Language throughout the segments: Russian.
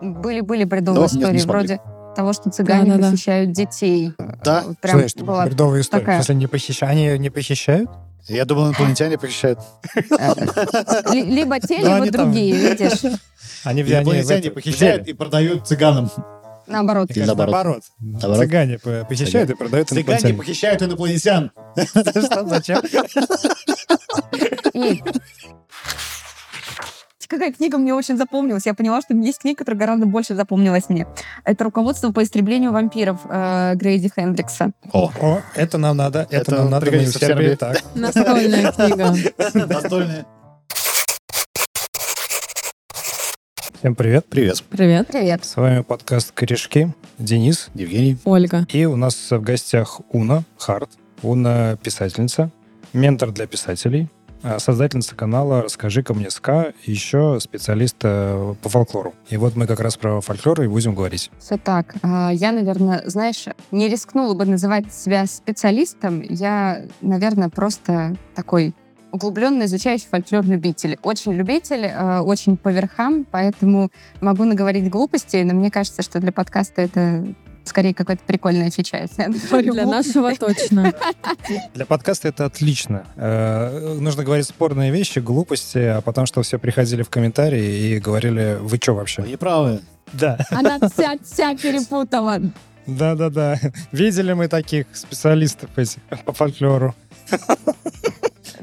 Были-были бредовые Но истории, вроде того, что цыгане Да-да-да. похищают детей. Да? Прям Слышь, была бредовая история. такая- Если не похищают, они не похищают? Я думал, инопланетяне похищают. Ли- Либо те, либо другие, видишь? Они, Инопланетяне похищают и продают цыганам. Наоборот. Наоборот. Цыгане по- похищают и продают Цыгане инопланетянам. похищают инопланетян. Что, зачем? Какая книга мне очень запомнилась. Я поняла, что есть книга, которая гораздо больше запомнилась мне. Это «Руководство по истреблению вампиров» э, Грейди Хендрикса. О, О, это нам надо, это, Это нам надо, мы в Сербии. Сербии. Так. Настольная книга. настольные. Всем привет. Привет, Привет. Привет. С вами подкаст «Корешки». Денис. Евгений. Ольга. И у нас в гостях Уна Харт. Уна писательница, ментор для писателей, создательница канала «Расскажи-ка мне ска», еще специалист э, по фольклору. И вот мы как раз про фольклор и будем говорить. Все так. А, Я, наверное, знаешь, не рискнула бы называть себя специалистом. Я, наверное, просто такой углубленно изучающий фольклор любитель. Очень любитель, э, очень по верхам, поэтому могу наговорить глупостей, но мне кажется, что для подкаста это скорее какая-то прикольная фича. если я говорю Для нашего точно. Для подкаста это отлично. Э, нужно говорить спорные вещи, глупости, а потом, что все приходили в комментарии и говорили, вы что вообще? Вы правы. Да, Она вся, вся перепутала. да-да-да. Видели мы таких специалистов этих по фольклору.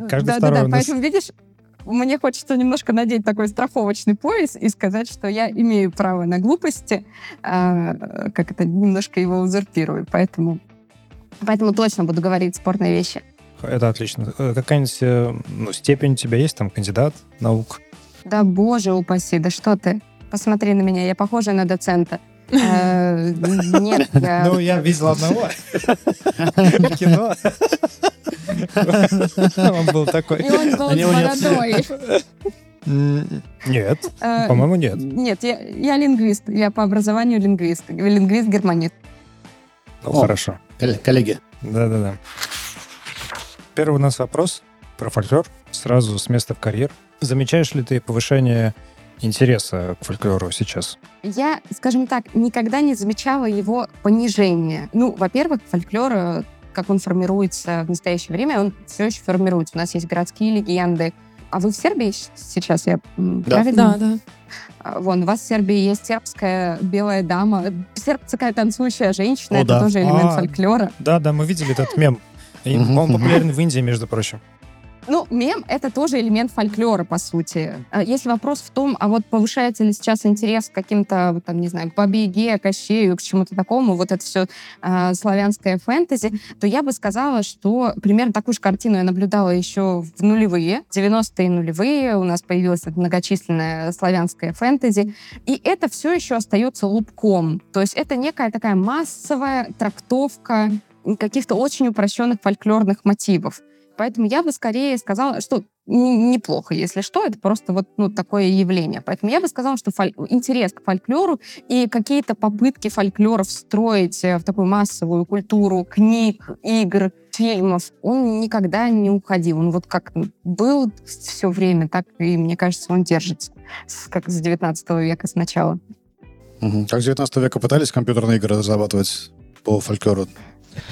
Каждый Да, да, да. у нас. Поэтому, видишь, мне хочется немножко надеть такой страховочный пояс и сказать, что я имею право на глупости, а, как это, немножко его узурпирую. Поэтому, поэтому точно буду говорить спорные вещи. Это отлично. Э, Какая-нибудь э, ну, степень у тебя есть, там, кандидат наук? Да боже упаси, да что ты? Посмотри на меня, я похожа на доцента. Э, Нет, я... Ну, я видел одного в кино. Он был такой. И он был с нет. бородой. М, Нет, Э, по-моему, нет. Нет, я, я лингвист. Я по образованию лингвист. Лингвист-германист. Ну, хорошо. Кол- Коллеги. Да-да-да. Первый у нас вопрос про фольклор. Сразу с места в карьер. Замечаешь ли ты повышение интереса к фольклору сейчас? Я, скажем так, никогда не замечала его понижения. Ну, во-первых, фольклор, э, как он формируется в настоящее время, он все еще формируется. У нас есть городские легенды. А вы в Сербии сейчас, я Да. правильно? Да, да. А, Вон, у вас в Сербии есть сербская белая дама. Сербская танцующая женщина. О, это да. тоже элемент А. фольклора. Да-да, мы видели этот мем. Он популярен в Индии, между прочим. Ну, мем — это тоже элемент фольклора, по сути. А Если вопрос в том, а вот повышается ли сейчас интерес к каким-то, там, не знаю, к Бабе Яге, Кощею, к чему-то такому, вот это все славянское фэнтези, то я бы сказала, что примерно такую же картину я наблюдала еще в нулевые, 90-е нулевые, у нас появилось это многочисленное славянское фэнтези, и это все еще остается лупком. То есть это некая такая массовая трактовка каких-то очень упрощенных фольклорных мотивов. Поэтому я бы скорее сказала, что неплохо, если что, это просто вот ну, такое явление. Поэтому я бы сказала, что фоль- интерес к фольклору и какие-то попытки фольклора встроить э, в такую массовую культуру книг, игр, фильмов, он никогда не уходил. Он вот как был все время, так и, мне кажется, он держится. Как с 19 века сначала. Мгм. Как с 19 века пытались компьютерные игры разрабатывать по фольклору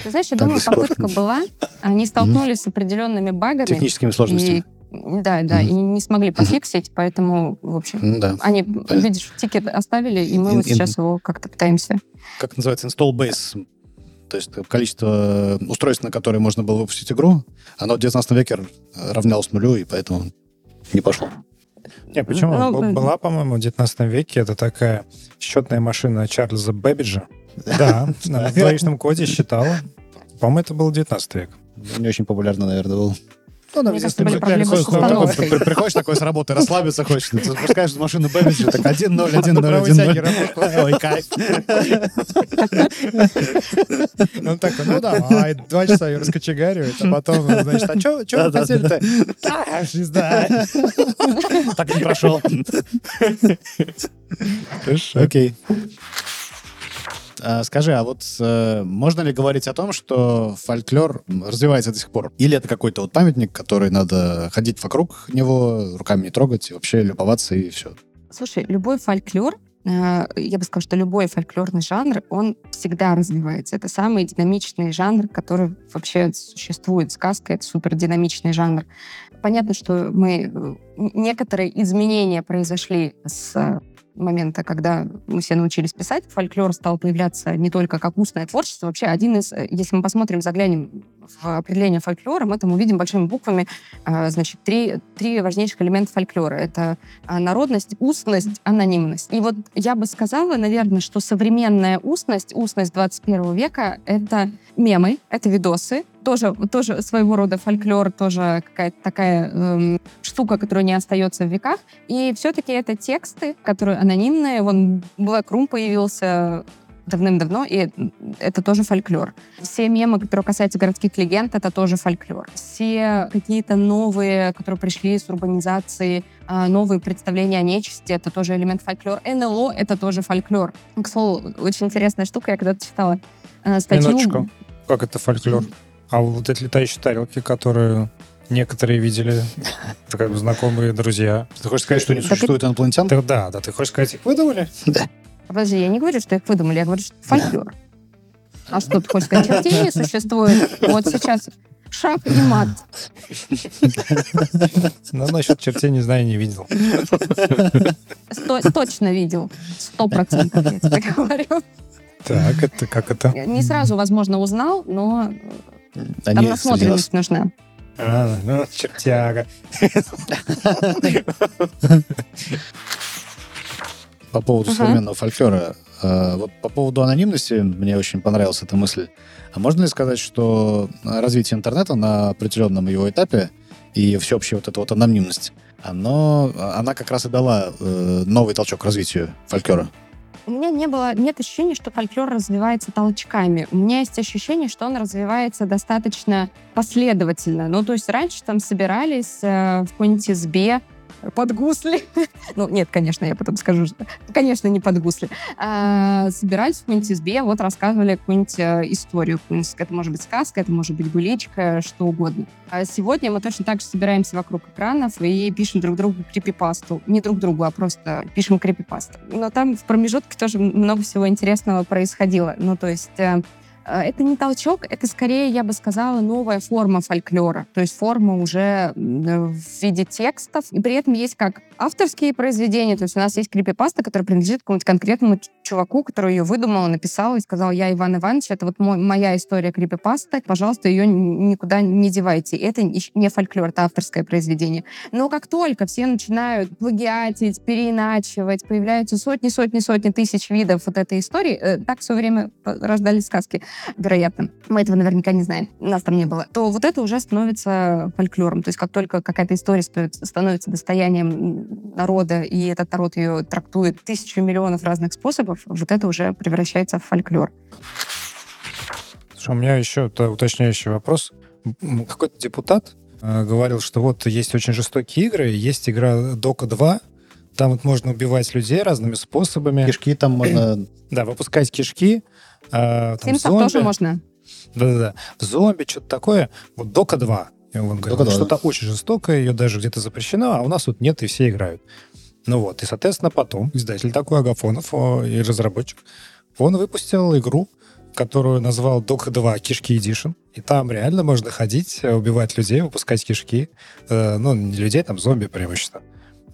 Ты знаешь, я думаю, попытка была. Они столкнулись с определенными багами. техническими сложностями. И, да, да, и не смогли пофиксить, поэтому, в общем, они, видишь, тикет оставили, и мы вот сейчас его как-то пытаемся. Как называется? Install base. То есть количество устройств, на которые можно было выпустить игру, оно в 19 веке равнялось нулю, и поэтому не пошло. Не, почему? Ну, Была, по-моему, в 19 веке. Это такая счетная машина Чарльза Бэббиджа. Да, на двоичном коде считала. По-моему, это был 19 век. Не очень популярно, наверное, был. Ну, Приходишь, такой- с работы, расслабиться хочешь, ты запускаешь машину Бэббиджа, так 1-0, 1-0, Правый 1-0. тяги работал. Ой, кайф. Он такой, ну давай, два часа ее раскочегаривает, а потом, значит, а что вы хотели-то? Да, не знаю. Так не прошел. Окей. А, Скажи, а вот э, можно ли говорить о том, что фольклор развивается до сих пор? Или это какой-то вот памятник, который надо ходить вокруг него, руками не трогать, и вообще любоваться, и все? Слушай, любой фольклор э, я бы сказала, что любой фольклорный жанр, он всегда развивается. Это самый динамичный жанр, который вообще существует. Сказка — это супер динамичный жанр. Понятно, что мы... э, Некоторые изменения произошли с момента, когда мы все научились писать, фольклор стал появляться не только как устное творчество. Вообще один из, э, если мы посмотрим, заглянем в определение фольклора, мы там увидим большими буквами, э, значит, три, три важнейших элемента фольклора. Это э, народность, устность, анонимность. И вот я бы сказала, наверное, что современная устность, устность 21 века, это мемы, это видосы, тоже, тоже своего рода фольклор, тоже какая-то такая эм, штука, которая не остается в веках. И все-таки это тексты, которые анонимные. Вон Black Room появился давным-давно, и это тоже фольклор. Все мемы, которые касаются городских легенд, это тоже фольклор. Все какие-то новые, которые пришли с урбанизацией, а, новые представления о нечисти, это тоже элемент фольклор. НЛО — это тоже фольклор. К слову, очень интересная штука, я когда-то читала э, статью... Минуточку. Как это фольклор? А вот эти летающие тарелки, которые некоторые видели, это как бы знакомые друзья. Ты хочешь сказать, что не существует инопланетян? Да, да, ты хочешь сказать, их выдумали? Подожди, я не говорю, что их выдумали, я говорю, что это фольклор. А что ты хочешь сказать? Не существует. Вот сейчас шаг и мат. Ну, насчет чертей не знаю, не видел. Сто- точно видел. Сто процентов, я тебе говорю. Так, это как это? Не сразу, возможно, узнал, но там Они насмотренность нужна. А, ну, чертяга. По поводу Ага. современного фольклора. э, Вот по поводу анонимности мне очень понравилась эта мысль. А можно ли сказать, что развитие интернета на определенном его этапе и всеобщая вот эта вот анонимность, оно, она как раз и дала э, новый толчок развитию фольклора? У меня не было, нет ощущения, что фольклор развивается толчками. У меня есть ощущение, что он развивается достаточно последовательно. Ну, то есть раньше там собирались э, в какой-нибудь избе под гусли. ну, нет, конечно, я потом скажу, что... Конечно, не под гусли. А, собирались в какой-нибудь избе, вот рассказывали какую-нибудь э, историю. Какую-нибудь- Это может быть сказка, это может быть быличка, что угодно. А сегодня мы точно так же собираемся вокруг экранов и пишем друг другу крипипасту. Не друг другу, а просто пишем крипипасту. Но там в промежутке тоже много всего интересного происходило. Ну, то есть э, это не толчок, это скорее, я бы сказала, новая форма фольклора. То есть форма уже в виде текстов. И при этом есть как авторские произведения. То есть у нас есть крипипаста, которая принадлежит какому-нибудь конкретному чуваку, который ее выдумал, написал и сказал, я Иван Иванович, это вот мой- моя история крипипаста, пожалуйста, ее никуда не девайте. Это не фольклор, это авторское произведение. Но как только все начинают плагиатить, переиначивать, появляются сотни, сотни, сотни тысяч видов вот этой истории, э, так все время рождались сказки, вероятно. Мы этого наверняка не знаем, нас там не было. То вот это уже становится фольклором. То есть как только какая-то история становится достоянием народа, и этот народ ее трактует тысячу миллионов разных способов, вот это уже превращается в фольклор. Слушай, у меня еще то- уточняющий вопрос. Какой-то депутат э, говорил, что вот есть очень жестокие игры, есть игра Дока 2, там вот можно убивать людей разными способами. Кишки там можно... Да, выпускать кишки. э, там, Симсов зомби. тоже можно. Да-да-да. Зомби, что-то такое. Вот Дока 2. И он 2, что-то очень жестокое, ее даже где-то запрещено, а у нас тут нет, и все играют. Ну вот, и, соответственно, потом издатель такой, Агафонов о, и разработчик, он выпустил игру, которую назвал Дока 2 Кишки Edition. И там реально можно ходить, э, убивать людей, выпускать кишки. Э, ну, не людей, там зомби преимущественно.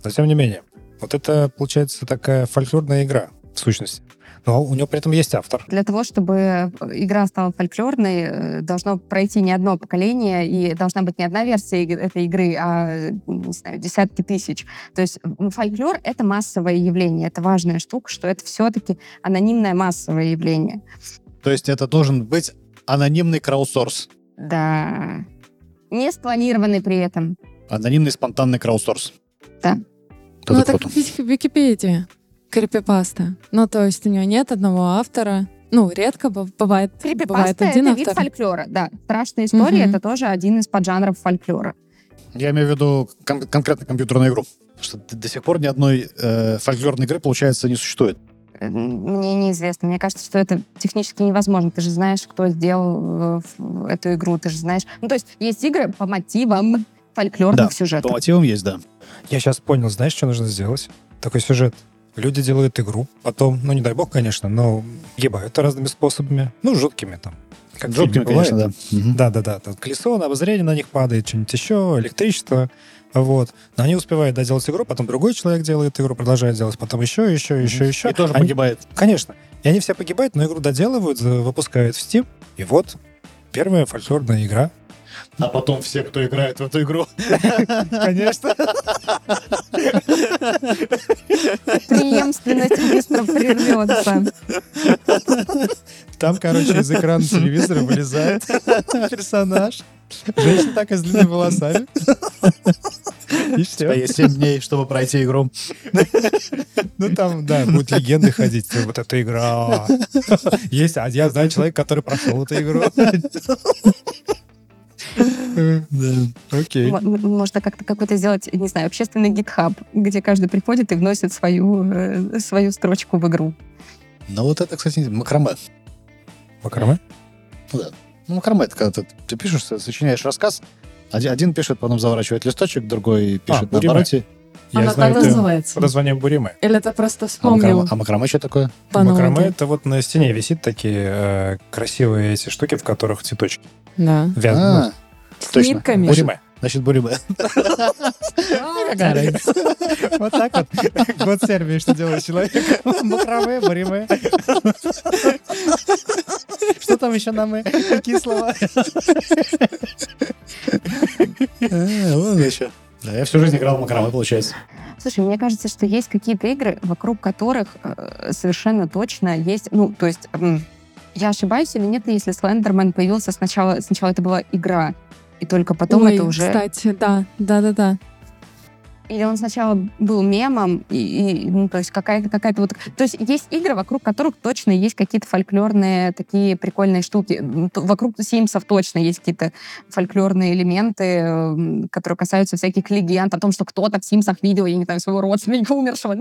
Но тем не менее, вот это, получается, такая фольклорная игра, в сущности. Но у него при этом есть автор. Для того, чтобы игра стала фольклорной, э, должно пройти не одно поколение, и должна быть не одна версия этой игры, а, не знаю, десятки тысяч. То есть фольклор — это массовое явление, это важная штука, что это все-таки анонимное массовое явление. То есть это должен быть анонимный краудсорс. Да. Не спланированный при этом. Анонимный спонтанный краудсорс. Да. Это Ну, круто. Вики- Википедия. Крипипаста. Ну, то есть у нее нет одного автора. Ну, редко бывает, бывает Крипипаста — один это вид автор. фольклора, да. Страшная история — Мгм. это тоже один из поджанров фольклора. Я имею в виду кон- конкретно компьютерную игру. Потому Что до сих пор ни одной э, фольклорной игры, получается, не существует. Э, Мне неизвестно. Мне кажется, что это технически невозможно. Ты же знаешь, кто сделал э, эту игру. Ты же знаешь. Ну, то есть есть игры по мотивам фольклорных Да, сюжетов. По мотивам есть, да. Я сейчас понял, знаешь, что нужно сделать? Такой сюжет. Люди делают игру, потом, ну, не дай бог, конечно, но гибают разными способами. Ну, жуткими там. Как Жуткими, бывает. конечно, да. Мгм. Да-да-да, там колесо, на обозрение на них падает, что-нибудь еще, электричество. Вот. Но они успевают доделать игру, потом другой человек делает игру, продолжает делать, потом еще, еще, еще, еще. И тоже Они- погибает. Конечно. И они все погибают, но игру доделывают, выпускают в Steam. И вот первая фольклорная игра. А потом все, кто играет в эту игру. Конечно. Преемственность быстро прервется. Там, короче, из экрана телевизора вылезает персонаж. Женщина такая с длинными волосами. И У тебя все. есть 7 дней, чтобы пройти игру. Ну, там, да, будут легенды ходить. типа, Вот эта игра. Есть, а я знаю человека, который прошел эту игру. Окей. Можно как-то какой-то сделать, не знаю, общественный гитхаб, где каждый приходит и вносит свою, э, свою строчку в игру. Ну вот это, кстати, макраме. Макраме? Ну, макраме, это когда ты, ты пишешь, сочиняешь рассказ, один, один пишет, потом заворачивает листочек, другой пишет на буриме. обороте. Я Она знаю так называется. под названием буриме. Или это просто А вспомнил макраме, а макраме что такое? по Макраме это вот на стене висит такие э, красивые эти штуки, в которых цветочки Да. вязаны. А, точно. нитками. Буриме. Значит, буриме. Какая разница? Вот так вот. Год Сербии, что делает человек? Макраме, буриме. Что там еще на мы? Какие слова? А, Вон еще. Да, я всю жизнь играл в макраме, получается. Слушай, мне кажется, что есть какие-то игры, вокруг которых э, совершенно точно есть... Ну, то есть, я ошибаюсь или нет, если Слендермен появился сначала... Сначала это была игра, и только потом Ой, это уже... кстати, да, да-да-да. Или он сначала был мемом, и, и, ну, то есть какая-то какая-то вот... То есть есть игры, вокруг которых точно есть какие-то фольклорные такие прикольные штуки. Вокруг Симсов точно есть какие-то фольклорные элементы, которые касаются всяких легенд о том, что кто-то в Симсах видел, я не знаю, своего родственника умершего.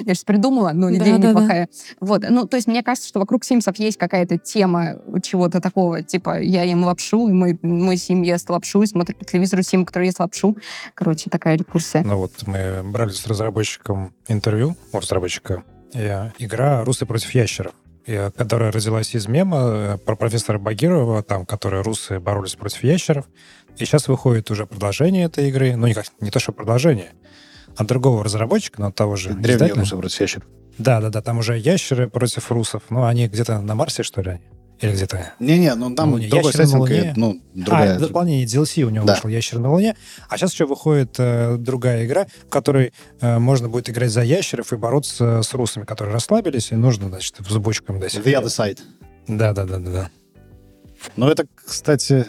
Я сейчас придумала, но идея неплохая. Вот, ну, то есть мне кажется, что вокруг Симсов есть какая-то тема чего-то такого, типа я ем лапшу, и мой, мой Сим ест лапшу, и смотрит по телевизору Сим, который ест лапшу. Короче, такая рекурсия. Ну вот мы брали с разработчиком интервью у разработчика. И игра «Русы против ящеров», и, которая родилась из мема э, про профессора Багирова, там, которые русы боролись против ящеров. И сейчас выходит уже продолжение этой игры. Ну, не, как- не то, что продолжение, от другого разработчика, но от того же Древние издателя. русы против ящеров. Да, да, да, там уже ящеры против русов. Ну, они где-то на Марсе, что ли? они? Или где-то? Не-не, ну там Ну, не, другой ящеры на сеттинг, Луне. и, ну, А, другая. это дополнение DLC у него Да. вышел «Ящер на Луне». А сейчас еще выходит э, другая игра, в которой э, можно будет играть за ящеров и бороться с русами, которые расслабились, и нужно, значит, в зубочку им дать. The Other Side. Да-да-да-да. Но это, кстати...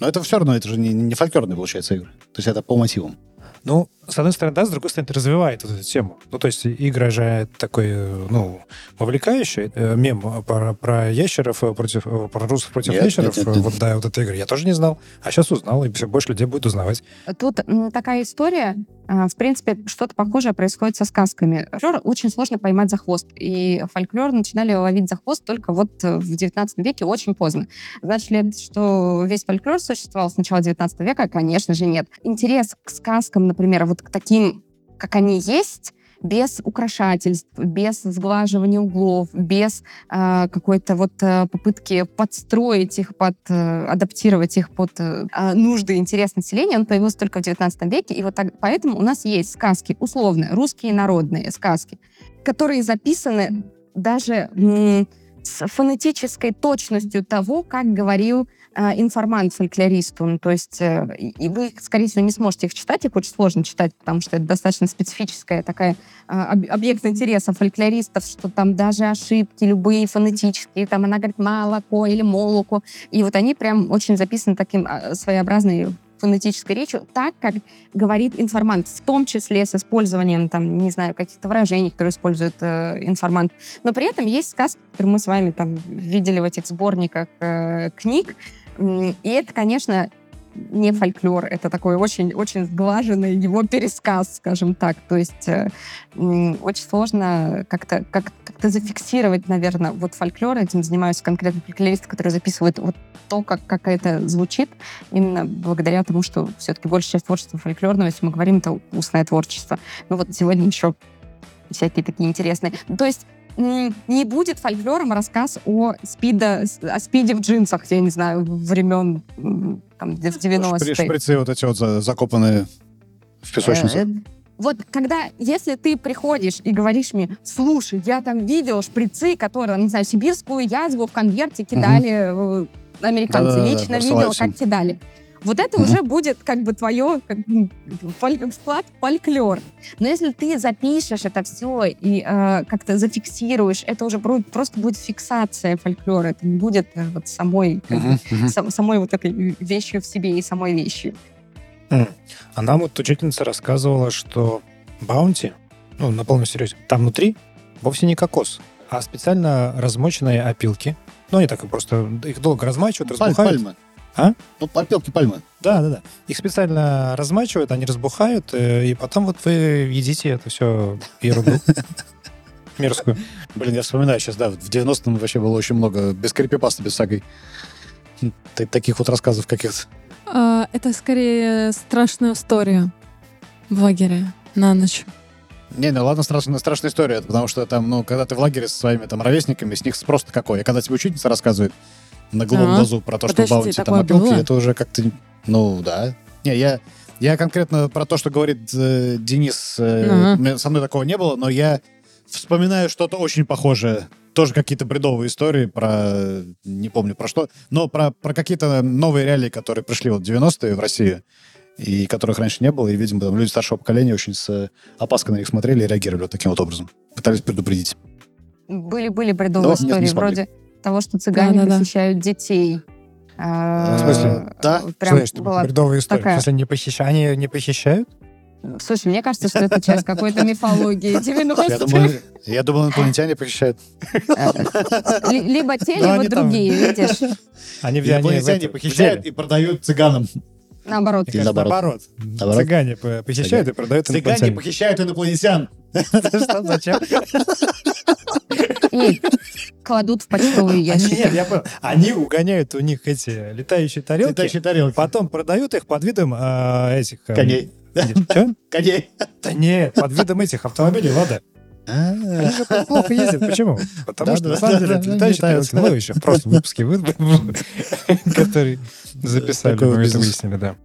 Но это все равно, это же не, не фольклорные, получается, игры. То есть это по мотивам. Ну, с одной стороны, да, с другой стороны, это развивает вот эту тему. Ну, то есть игра же такой, э, ну, вовлекающий э, мем про, про ящеров э, против, про русов против Нет, ящеров. нет, нет, нет. Вот, да, вот эта игра. Я тоже не знал. А сейчас узнал, и все больше людей будет узнавать. Тут такая история, а, в принципе, что-то похожее происходит со сказками. Фольклор очень сложно поймать за хвост, и фольклор начинали ловить за хвост только вот в 19 веке очень поздно. Значит ли это, что весь фольклор существовал с начала 19 века? Конечно же нет. Интерес к сказкам, например, вот к таким, как они есть, без украшательств, без сглаживания углов, без а, какой-то вот а, попытки подстроить их под, э, адаптировать их под э, а, нужды и интерес населения, он появился только в 19 веке, и вот так, поэтому у нас есть сказки, условно, русские народные сказки, которые записаны даже м, с фонетической точностью того, как говорил информант фольклористу. Ну, то есть э, и вы, скорее всего, не сможете их читать, их очень сложно читать, потому что это достаточно специфическая такая об- объект интереса фольклористов, что там даже ошибки любые фонетические, там она говорит молоко или молоко, и вот они прям очень записаны таким а, своеобразной фонетической речью, так, как говорит информант, в том числе с использованием, там, не знаю, каких-то выражений, которые использует э, информант. Но при этом есть сказки, которые мы с вами там видели в этих сборниках э, книг, и это, конечно, не фольклор, это такой очень-очень сглаженный его пересказ, скажем так. То есть э, очень сложно как-то как, как зафиксировать, наверное, вот фольклор. Этим занимаются конкретно фольклористы, которые записывают вот то, как, как это звучит, именно благодаря тому, что все-таки большая часть творчества фольклорного, если мы говорим, это устное творчество. Ну вот сегодня еще всякие такие интересные. То есть не будет фольклором рассказ о, спида, о спиде в джинсах, я не знаю, времен там, в 90-е. Шприцы вот эти вот закопанные в песочнице. Э, вот когда, если ты приходишь и говоришь мне, слушай, я там видел шприцы, которые, не знаю, сибирскую язву в конверте кидали угу. американцы, да, да, да, видел, как кидали. Вот это угу. уже будет как бы твое как, вклад фольклор. Но если ты запишешь это все и э, как-то зафиксируешь, это уже просто будет фиксация фольклора. Это не будет э, вот самой, как, угу. Сам, самой вот этой вещью в себе и самой вещью. А нам вот учительница рассказывала, что баунти, ну, на полном серьезе, там внутри вовсе не кокос, а специально размоченные опилки. Ну, они так просто, их долго размачивают, разбухают. Пальмы. А? Ну, опилки пальмы. Да, да, да. Их специально размачивают, они разбухают, э, и потом вот вы едите это все ерунду. Мерзкую. Блин, я вспоминаю сейчас, да, в 90-м вообще было очень много без крипипасты, без всякой таких вот рассказов каких-то. А, это скорее страшная история в лагере на ночь. Не, ну ладно, страшная, страшная история, потому что там, ну, когда ты в лагере со своими там ровесниками, с них просто какой. А когда тебе учительница рассказывает на голубом а, глазу про то, что баунти там опилки, было? это уже как-то, ну, да. Не, я, я конкретно про то, что говорит э, Денис, э, со мной такого не было, но я вспоминаю что-то очень похожее тоже какие-то бредовые истории про, не помню про что, но про, про какие-то новые реалии, которые пришли вот в 90-е в Россию, и которых раньше не было, и, видимо, там люди старшего поколения очень с опаской на них смотрели и реагировали вот таким вот образом. Пытались предупредить. Были-были бредовые но истории, нет, вроде того, что цыгане да, посещают да. детей. А, в смысле? Да? Прям Слышь, была бредовая история. Такая... В смысле, не, похищание, не похищают? Слушай, мне кажется, что это часть какой-то мифологии 90-х. Я думал, я думал, инопланетяне похищают. Либо те, либо другие, видишь. Они инопланетяне похищают и продают цыганам. Наоборот. Или наоборот. наоборот. Цыгане похищают и продают инопланетян. Цыгане похищают инопланетян. Что, зачем? И кладут в почтовые ящики. Нет, я понял. Они угоняют у них эти летающие тарелки. Летающие тарелки. Потом продают их под видом а, этих... Эм, Коней. Что? Коней. Да нет, под видом этих автомобилей, ладно. Они же плохо ездят. Почему? Потому что, на самом деле, летающие тарелки. Мы еще просто выпуски, которые записали, мы это выяснили, да.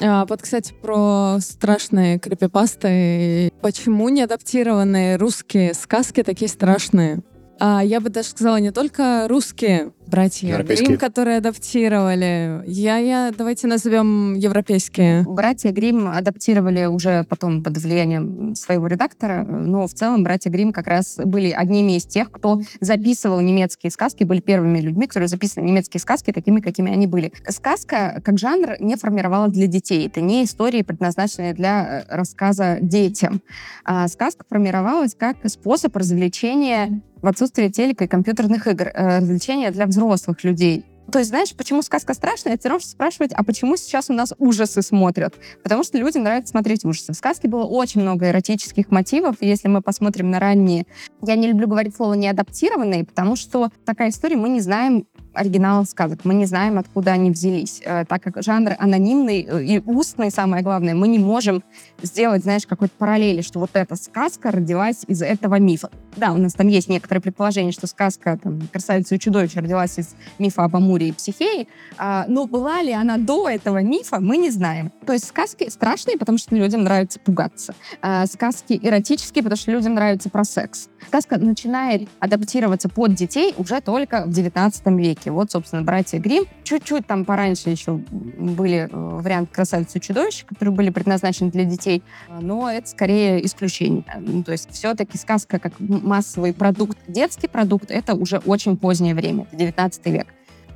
А, вот, кстати, про страшные крипипасты. Почему не адаптированные русские сказки такие страшные? А, я бы даже сказала, не только русские братья Грим, которые адаптировали. Я, я, давайте назовем европейские. Братья Грим адаптировали уже потом под влиянием своего редактора, но в целом братья Грим как раз были одними из тех, кто записывал немецкие сказки, были первыми людьми, которые записывали немецкие сказки такими, какими они были. Сказка как жанр не формировалась для детей. Это не истории, предназначенные для э, рассказа детям. А сказка формировалась как способ развлечения в отсутствие телека и компьютерных игр, э, развлечения для взрослых людей. То есть, знаешь, почему сказка страшная? Ты можешь спрашивать, а почему сейчас у нас ужасы смотрят? Потому что людям нравится смотреть ужасы. В сказке было очень много эротических мотивов. Если мы посмотрим на ранние... Я не люблю говорить слово «неадаптированные», потому что такая история, мы не знаем, оригиналов сказок. Мы не знаем, откуда они взялись. Э, так как жанр анонимный э, и устный, самое главное, мы не можем сделать, знаешь, какой-то параллели, что вот эта сказка родилась из этого мифа. Да, у нас там есть некоторые предположения, что сказка там, «Красавица и чудовище» родилась из мифа об Амуре и Психее, а, но была ли она до этого мифа, мы не знаем. То есть сказки страшные, потому что людям нравится пугаться. А, сказки эротические, потому что людям нравится про секс. Сказка начинает адаптироваться под детей уже только в XIX веке. Вот, собственно, братья Грим. Чуть-чуть там пораньше еще были э, вариант «Красавицы и чудовища», которые были предназначены для детей, но это скорее исключение. Ну, то есть все-таки сказка как массовый продукт, детский продукт, это уже очень позднее время, 19 век.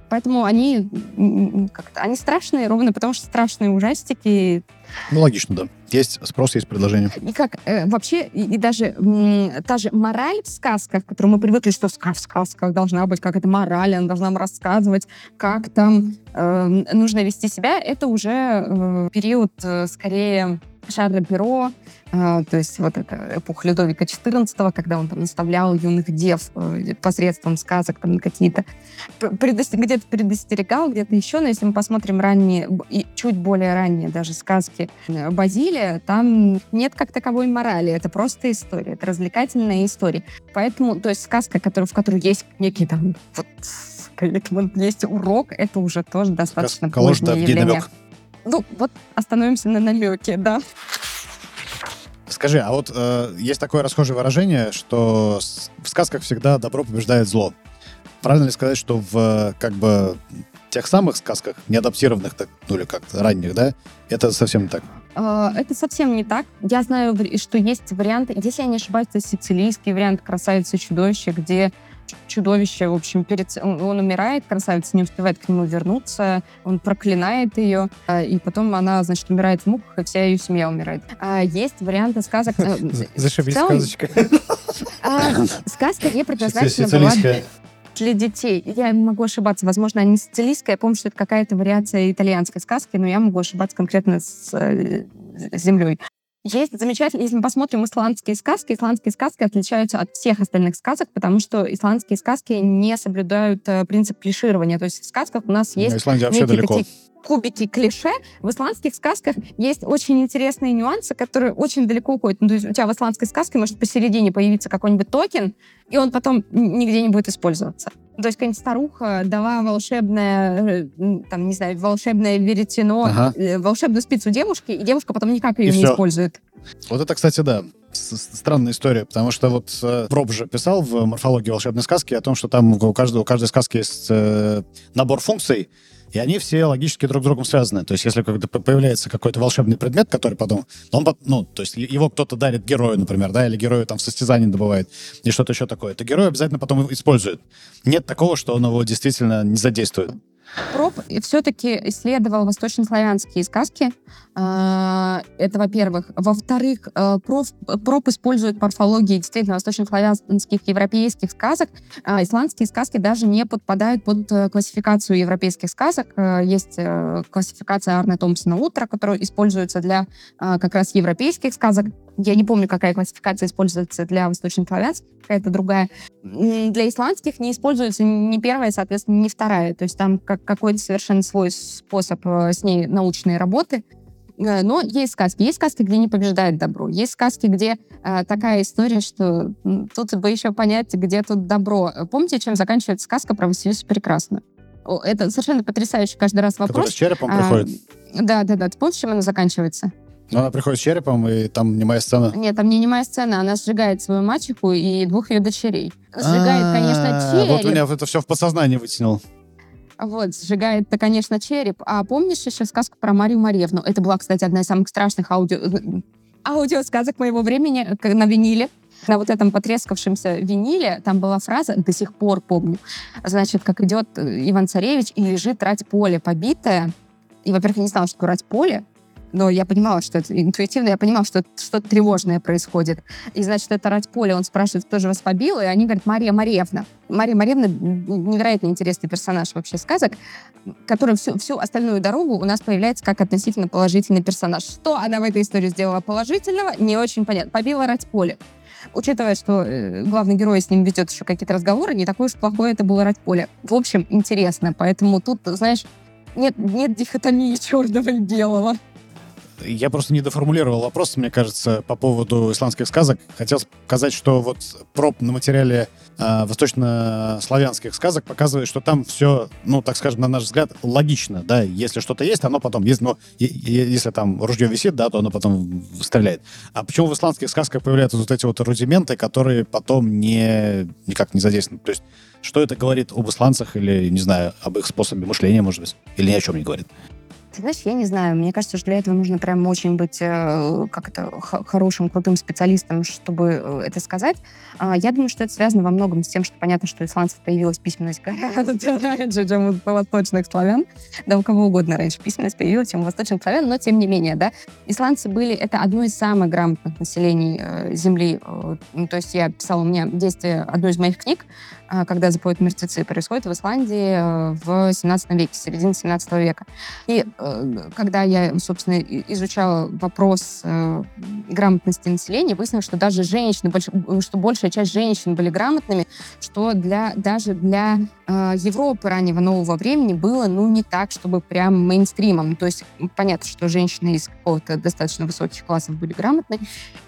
Поэтому они как-то они страшные ровно потому, что страшные ужастики. Ну, логично, да. Есть спрос, есть предложение. И как э, вообще, и, и даже м, та же мораль в сказках, к которой мы привыкли, что в сказках должна быть как это мораль, она должна нам рассказывать, как там э, нужно вести себя, это уже э, период э, скорее Шарля Перо, а, то есть вот это эпоха Людовика XIV, когда он там наставлял юных дев э, посредством сказок там какие-то, где-то предостерегал, где-то еще, но если мы посмотрим ранние, и чуть более ранние даже сказки э, Базилия, там нет как таковой морали. Это просто история, это развлекательная история. Поэтому, то есть сказка, которая, в которой есть некий там вот, есть урок, это уже тоже достаточно позднее явление. намек. Ну, вот остановимся на намеке, да. Скажи, а вот э, есть такое расхожее выражение, что в сказках всегда добро побеждает зло. Правильно ли сказать, что в э, как бы тех самых сказках, не адаптированных, так, ну или как-то ранних, да, это совсем не так? Э, Это совсем не так. Я знаю, что есть варианты, если я не ошибаюсь, это сицилийский вариант «Красавица и чудовище», где чудовище, в общем, перед... он, умирает, красавица не успевает к нему вернуться, он проклинает ее, э, и потом она, значит, умирает в муках, и вся ее семья умирает. А есть варианты сказок... э, Зашибись сказочка. а, Сказка не предназначена была. Для детей. Я могу ошибаться. Возможно, не сицилийская. Я помню, что это какая-то вариация итальянской сказки, но я могу ошибаться конкретно с э, землей. Есть замечательно, если мы посмотрим исландские сказки, исландские сказки отличаются от всех остальных сказок, потому что исландские сказки не соблюдают э, принцип клиширования. То есть в сказках у нас есть Ну, Исландия вообще далеко. такие кубики клише. В исландских сказках есть очень интересные нюансы, которые очень далеко уходят. Ну, то есть у тебя в исландской сказке может посередине появиться какой-нибудь токен, и он потом нигде не будет использоваться. То есть какая-нибудь старуха дала волшебное, э, там, не знаю, волшебное веретено, Ага. э, волшебную спицу девушке, и девушка потом никак ее И не всё. использует. Вот это, кстати, да, странная история, потому что вот э, Проб же писал в морфологии волшебной сказки о том, что там у каждого, у каждой сказки есть э, набор функций, и они все логически друг с другом связаны. То есть, если когда появляется какой-то волшебный предмет, который потом, он, пот- ну, то есть его кто-то дарит герою, например, да, или герою там в состязании добывает, и что-то еще такое, то герой обязательно потом использует. Нет такого, что он его действительно не задействует. Проб все-таки исследовал восточнославянские сказки. А, Это, во-первых. Во-вторых, э, проф- Проб использует морфологии действительно восточнославянских европейских сказок. А Исландские сказки даже не подпадают под э, классификацию европейских сказок. Э, Есть классификация Арне Томпсона «Утро», которая используется для а, как раз европейских сказок. Я не помню, какая классификация используется для восточнославянских, какая-то другая. Для исландских не используется ни первая, соответственно, ни вторая. То есть там как какой-то совершенно свой способ с ней научной работы. Э, Но есть сказки. Есть сказки, где не побеждает добро. Есть сказки, где э, такая история, что тут бы еще понять, где тут добро. Э, Помните, чем заканчивается сказка про Василису Прекрасную? Это совершенно потрясающий каждый раз Который вопрос. с черепом А, приходит. Да, да, да. Ты помнишь, чем она заканчивается? Но она приходит с черепом, и там немая сцена. Нет, там не немая сцена. Она сжигает свою мачеху и двух ее дочерей. Сжигает, конечно, А, череп. Вот у меня это все в подсознании вытянул. Вот, сжигает-то, конечно, череп. А помнишь еще сказку про Марию Маревну? Это была, кстати, одна из самых страшных аудио... аудиосказок моего времени как на виниле. На вот этом потрескавшемся виниле там была фраза, до сих пор помню, значит, как идет э, Иван-Царевич и лежит рать поле побитое. И, во-первых, я не знала, что рать поле, но я понимала, что это интуитивно, я понимала, что что-то тревожное происходит. И, значит, это рать поле, он спрашивает, кто же вас побил, и они говорят, Мария Маревна. Мария Маревна м, невероятно интересный персонаж вообще сказок, который всю, всю остальную дорогу у нас появляется как относительно положительный персонаж. Что она в этой истории сделала положительного, не очень понятно. Побила рать поле. Учитывая, что э, главный герой с ним ведет еще какие-то разговоры, не такое уж плохое это было рать поле. В общем, интересно. Поэтому тут, знаешь, нет, нет дихотомии черного и белого. Я просто не доформулировал вопрос, мне кажется, по поводу исландских сказок. Хотел сказать, что вот проб на материале э, восточнославянских сказок показывает, что там все, ну, так скажем, на наш взгляд, логично, да, если что-то есть, оно потом, есть, но и- и- если там ружье висит, да, то оно потом стреляет. А почему в исландских сказках появляются вот эти вот рудименты, которые потом не, никак не задействованы? То есть что это говорит об исландцах или, не знаю, об их способе мышления, может быть, или ни о чем не говорит? Знаешь, я не знаю. Мне кажется, что для этого нужно прям очень быть э, как это, х- хорошим, крутым специалистом, чтобы э, это сказать. А, я думаю, что это связано во многом с тем, что понятно, что у исландцев появилась письменность гораздо раньше, чем у восточных славян. Да у кого угодно раньше письменность появилась, чем у восточных славян, но тем не менее, да. Исландцы были, это одно из самых грамотных населений э, Земли. Ну, то есть я писала, у меня действие одной из моих книг, когда запоют мертвецы, происходит в Исландии э, в 17 веке, середине 17 века. И э, когда я, собственно, изучала вопрос э, грамотности населения, выяснилось, что даже женщины, что большая часть женщин были грамотными, что для, даже для Европы раннего нового времени было, ну, не так, чтобы прям мейнстримом. То есть понятно, что женщины из какого-то достаточно высоких классов были грамотны.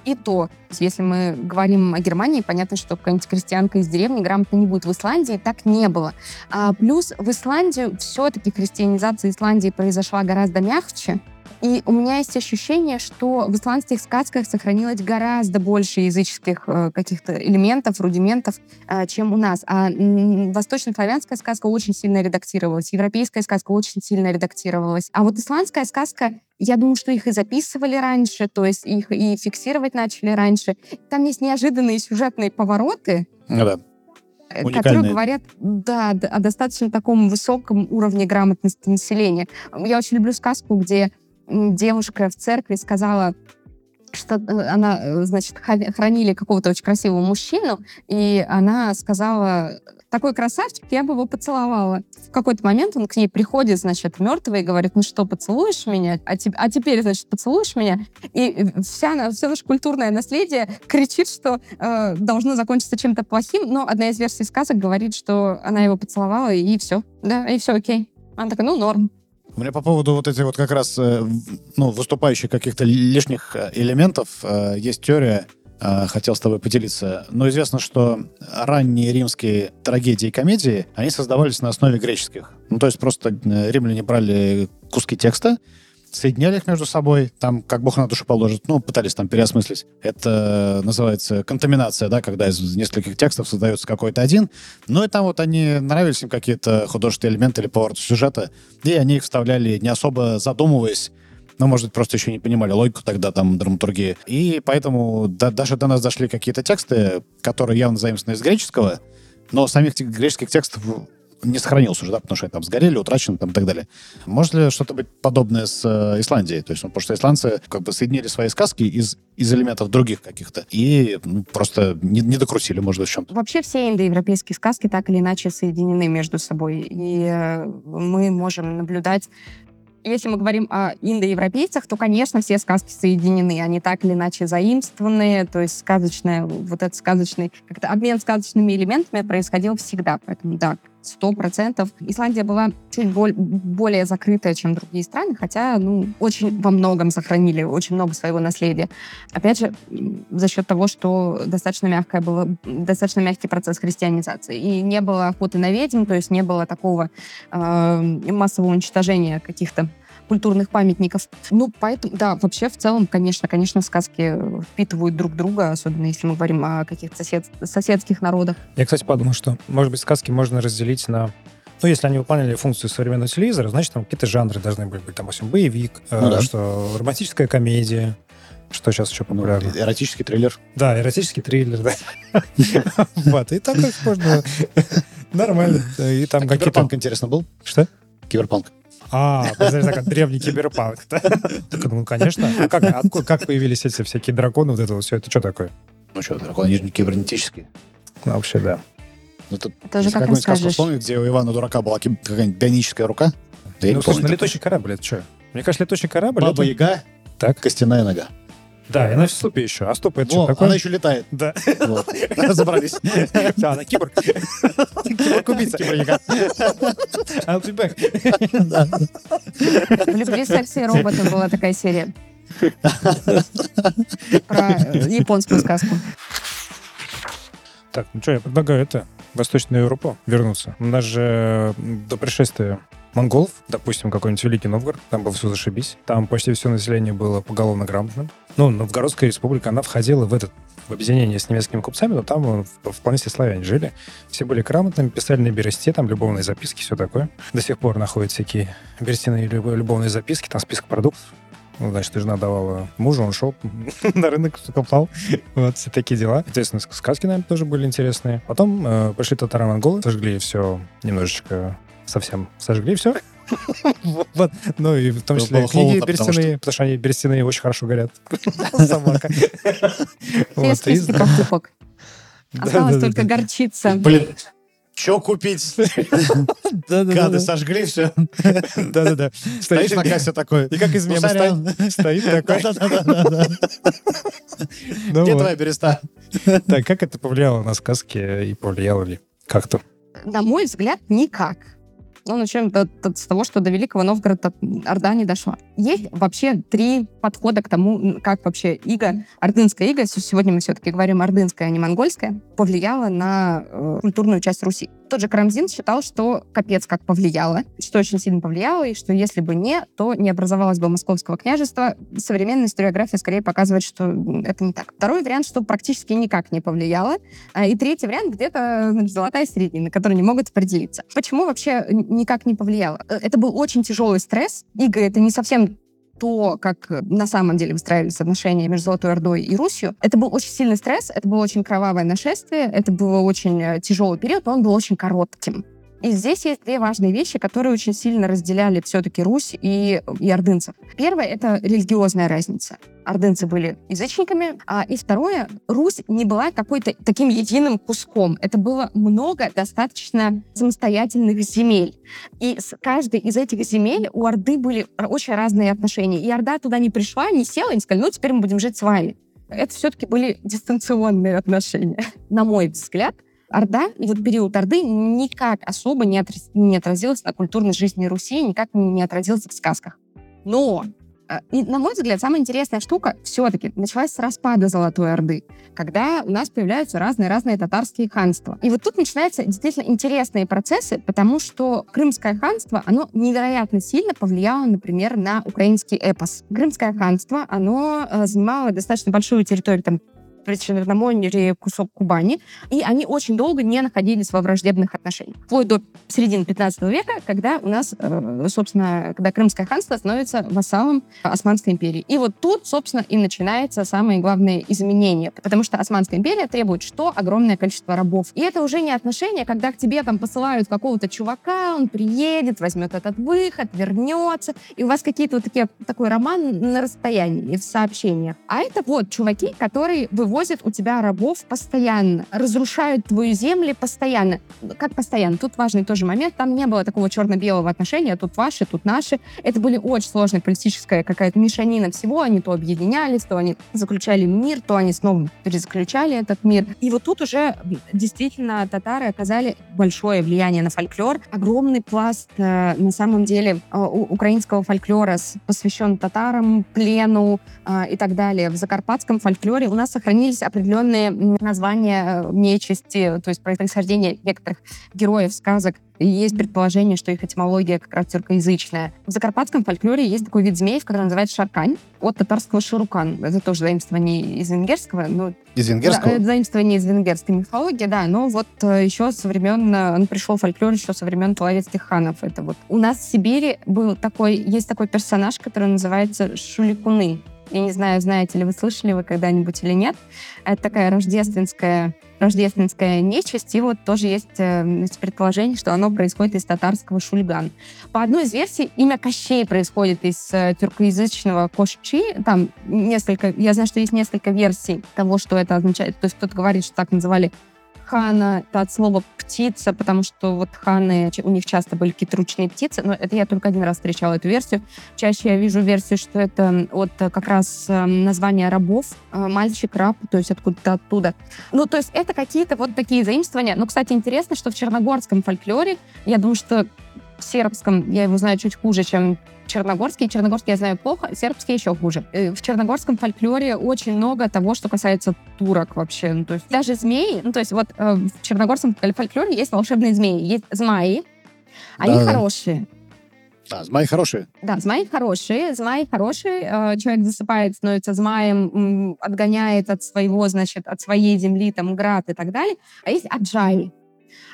И то, если мы говорим о Германии, понятно, что какая-нибудь крестьянка из деревни грамотно не будет. В Исландии так не было. А плюс в Исландию все-таки христианизация Исландии произошла гораздо мягче, и у меня есть ощущение, что в исландских сказках сохранилось гораздо больше языческих э, каких-то элементов, рудиментов, э, чем у нас. А восточнославянская сказка очень сильно редактировалась, европейская сказка очень сильно редактировалась. А вот исландская сказка, я думаю, что их и записывали раньше, то есть их и фиксировать начали раньше. Там есть неожиданные сюжетные повороты, Ну да. Э, Уникальные. которые говорят да, о достаточно таком высоком уровне грамотности населения. Я очень люблю сказку, где девушка в церкви сказала, что э, она, э, значит, хранили какого-то очень красивого мужчину, и она сказала, такой красавчик, я бы его поцеловала. В какой-то момент он к ней приходит, значит, мертвый, и говорит, ну что, поцелуешь меня? А, те- а теперь, значит, поцелуешь меня? И вся, на- все наше культурное наследие кричит, что э, должно закончиться чем-то плохим, но одна из версий сказок говорит, что она его поцеловала, и все. Да, и все окей. Она такая, ну, норм. У меня по поводу вот этих вот как раз э, ну, выступающих каких-то лишних э, элементов э, есть теория, э, хотел с тобой поделиться. Но известно, что ранние римские трагедии и комедии, они создавались на основе греческих. Ну, то есть просто э, римляне брали куски текста, соединяли их между собой, там, как бог на душу положит, ну, пытались там переосмыслить. Это называется контаминация, да, когда из нескольких текстов создается какой-то один. Ну, и там вот они нравились им какие-то художественные элементы или поворот сюжета, и они их вставляли, не особо задумываясь, ну, может быть, просто еще не понимали логику тогда там драматургии. И поэтому да- даже до нас дошли какие-то тексты, которые явно заимствованы из греческого, но самих греческих текстов не сохранилось уже, да, потому что они там сгорели, утрачены там и так далее. Может ли что-то быть подобное с э, Исландией? То есть, ну, потому что исландцы как бы соединили свои сказки из, из элементов других каких-то и ну, просто не, не докрутили, может быть, в чем-то. Вообще все индоевропейские сказки так или иначе соединены между собой. И э, мы можем наблюдать если мы говорим о индоевропейцах, то, конечно, все сказки соединены. Они так или иначе заимствованные, то есть сказочная, вот этот сказочный, как-то обмен сказочными элементами происходил всегда. Поэтому, да, сто процентов. Исландия была чуть боль- более закрытая, чем другие страны, хотя, ну, очень во многом сохранили, очень много своего наследия. Опять же, за счет того, что достаточно мягкое было, достаточно мягкий процесс христианизации. И не было охоты на ведьм, то есть не было такого э, массового уничтожения каких-то культурных памятников. Ну, поэтому, да, вообще в целом, конечно, конечно, сказки впитывают друг друга, особенно если мы говорим о каких-то сосед, соседских народах. Я, кстати, подумал, что, может быть, сказки можно разделить на... Ну, если они выполняли функцию современного телевизора, значит, там какие-то жанры должны были быть. Там, допустим, боевик, э, Ну да. что романтическая комедия, что сейчас еще Ну, популярно. эротический триллер. Да, эротический триллер, да. Вот, и так можно... Нормально. И там А какие-то... Киберпанк интересно был? Что? Киберпанк. А, подожди, так, древний киберпанк. Так, ну, конечно. А как, откуда- как появились эти всякие драконы, вот это вот все? Это что такое? Ну что, дракон, они же не кибернетические. Ну, вообще, да. Ну, тут Это же если как расскажешь. вспомнить, где у Ивана Дурака была какая-нибудь бионическая рука. Да Ну, слушай, на летучий корабль это что? Мне кажется, летучий корабль... Баба это- Яга, Так. костяная нога. Да, и на ступе еще. А ступа это Во, что такое? она еще летает. Да. Вот. Разобрались. Да, она киборг. Киборг-убийца. I'll be back. В «Любви, сексе и роботы» была такая серия. Про японскую сказку. Так, ну что, я предлагаю это, Восточную Европу вернуться. У нас же до пришествия монголов, допустим, какой-нибудь Великий Новгород, там было все зашибись. Там почти все население было поголовно грамотным. Ну, Новгородская республика, она входила в этот в объединение с немецкими купцами, но там э, вполне себе славяне жили. Все были грамотными, писали на бересте, там любовные записки, все такое. До сих пор находят всякие берестяные люб- любовные записки, там список продуктов. Ну, значит, жена давала мужу, он шел на рынок, копал. Вот, все такие дела. Естественно, ск- сказки, наверное, тоже были интересные. Потом э, пришли татаро-монголы, сожгли все немножечко, совсем сожгли все. Вот. Ну и в том числе книги берестяные, потому что они берестяные очень хорошо горят. Собака. Покупок. Осталось только горчица. Блин, что купить? Гады сожгли все. Да-да-да. Стоишь на кассе такой. И как из «Ну, мема сорян». стоит- стоит такой. Где твоя береста? Так, как это повлияло на сказки и повлияло ли как-то? На мой взгляд, никак. Ну, начнем с того, что до Великого Новгорода Орда не дошла. Есть вообще три подхода к тому, как вообще иго, ордынская иго, сегодня мы все-таки говорим ордынская, а не монгольская, повлияла на э, культурную часть Руси. Тот же Карамзин считал, что капец как повлияло, что очень сильно повлияло, и что если бы не, то не образовалось бы Московского княжества. Современная историография скорее показывает, что это не так. Второй вариант, что практически никак не повлияло. А, и третий вариант где-то значит, золотая середина, которые не могут определиться. Почему вообще никак не повлияло? Э, это был очень тяжелый стресс. Иго — это не совсем то, как на самом деле выстраивались отношения между Золотой Ордой и Русью, это был очень сильный стресс, это было очень кровавое нашествие, это был очень э, тяжелый период, но он был очень коротким. И здесь есть две важные вещи, которые очень сильно разделяли все-таки Русь и, и ордынцев. Первое — это религиозная разница. Ордынцы были язычниками. А, и второе — Русь не была какой-то таким единым куском. Это было много достаточно самостоятельных земель. И с каждой из этих земель у Орды были очень разные отношения. И Орда туда не пришла, не села и не сказала, ну, теперь мы будем жить с вами. Это все-таки были дистанционные отношения. На мой взгляд, Орда, вот период Орды никак особо не, отраз, не отразилась на культурной жизни Руси, никак не отразился в сказках. Но и, на мой взгляд, самая интересная штука все-таки началась с распада Золотой Орды, когда у нас появляются разные-разные татарские ханства. И вот тут начинаются действительно интересные процессы, потому что Крымское ханство, оно невероятно сильно повлияло, например, на украинский эпос. Крымское ханство, оно э, занимало достаточно большую территорию, там Причерноморье, кусок Кубани, и они очень долго не находились во враждебных отношениях. Вплоть до середины 15 века, когда у нас, э, собственно, когда Крымское ханство становится вассалом Османской империи. И вот тут, собственно, и начинается самое главное изменение, потому что Османская империя требует что? Огромное количество рабов. И это уже не отношение, когда к тебе там посылают какого-то чувака, он приедет, возьмет этот выход, вернется, и у вас какие-то вот такие, такой роман на расстоянии, в сообщениях. А это вот чуваки, которые вы вывозят у тебя рабов постоянно, разрушают твои земли постоянно. Как постоянно? Тут важный тоже момент. Там не было такого черно-белого отношения. Тут ваши, тут наши. Это были очень сложная политическая какая-то мешанина всего. Они то объединялись, то они заключали мир, то они снова перезаключали этот мир. И вот тут уже действительно татары оказали большое влияние на фольклор. Огромный пласт, э, на самом деле, э, украинского фольклора посвящен татарам, плену э, и так далее. В закарпатском фольклоре у нас сохранились сохранились определенные названия э, нечисти, то есть происхождение некоторых героев сказок. И есть предположение, что их этимология как раз тюркоязычная. В закарпатском фольклоре есть такой вид змей, который называется шаркань, от татарского шурукан. Это тоже заимствование из венгерского. Но... Из венгерского? Да, заимствование из венгерской мифологии, да. Но вот э, еще со времен, э, он пришел фольклор еще со времен половецких ханов. Это вот. У нас в Сибири был такой, есть такой персонаж, который называется Шуликуны. Я не знаю, знаете ли вы, слышали вы когда-нибудь или нет. Это такая рождественская рождественская нечисть, и вот тоже есть э, предположение, что оно происходит из татарского шульган. По одной из версий, имя Кощей происходит из э, тюркоязычного кошчи. Там несколько, я знаю, что есть несколько версий того, что это означает. То есть кто-то говорит, что так называли хана, это от слова птица, потому что вот ханы, у них часто были какие-то ручные птицы, но это я только один раз встречала эту версию. Чаще я вижу версию, что это от как раз эм, названия рабов, э, мальчик, раб, то есть откуда-то оттуда. Ну, то есть это какие-то вот такие заимствования. Ну, кстати, интересно, что в черногорском фольклоре, я думаю, что сербском я его знаю чуть хуже, чем черногорский. Черногорский я знаю плохо, сербский еще хуже. Э, в черногорском фольклоре очень много того, что касается турок вообще. Ну, то есть даже змеи, ну то есть вот э, в черногорском фольклоре есть волшебные змеи, есть змаи, они да, хорошие. Да, змаи хорошие. Да, змаи хорошие. Змаи хорошие. Э, человек засыпает, становится змаем, отгоняет от своего, значит, от своей земли там град и так далее. А есть аджаи.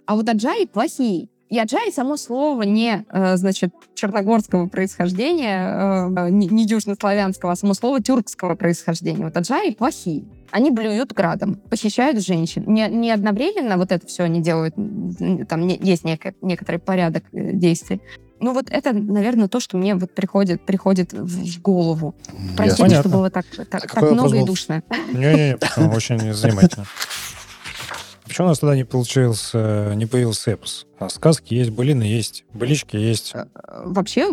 А вот аджаи плохие. Яджай само слово не, э, значит, черногорского происхождения, э, не дюжнославянского, а само слово тюркского происхождения. Вот аджаи плохие. Они блюют градом, похищают женщин. Не, не одновременно вот это все они делают, там есть нек- некоторый порядок э, действий. Ну вот это, наверное, то, что мне вот приходит, приходит в голову. Простите, Понятно. что было так, так, а так много и душно. Не-не-не, очень занимательно. Почему у нас тогда не получился, не появился эпос? А сказки есть, былины есть, былички есть. Э, вообще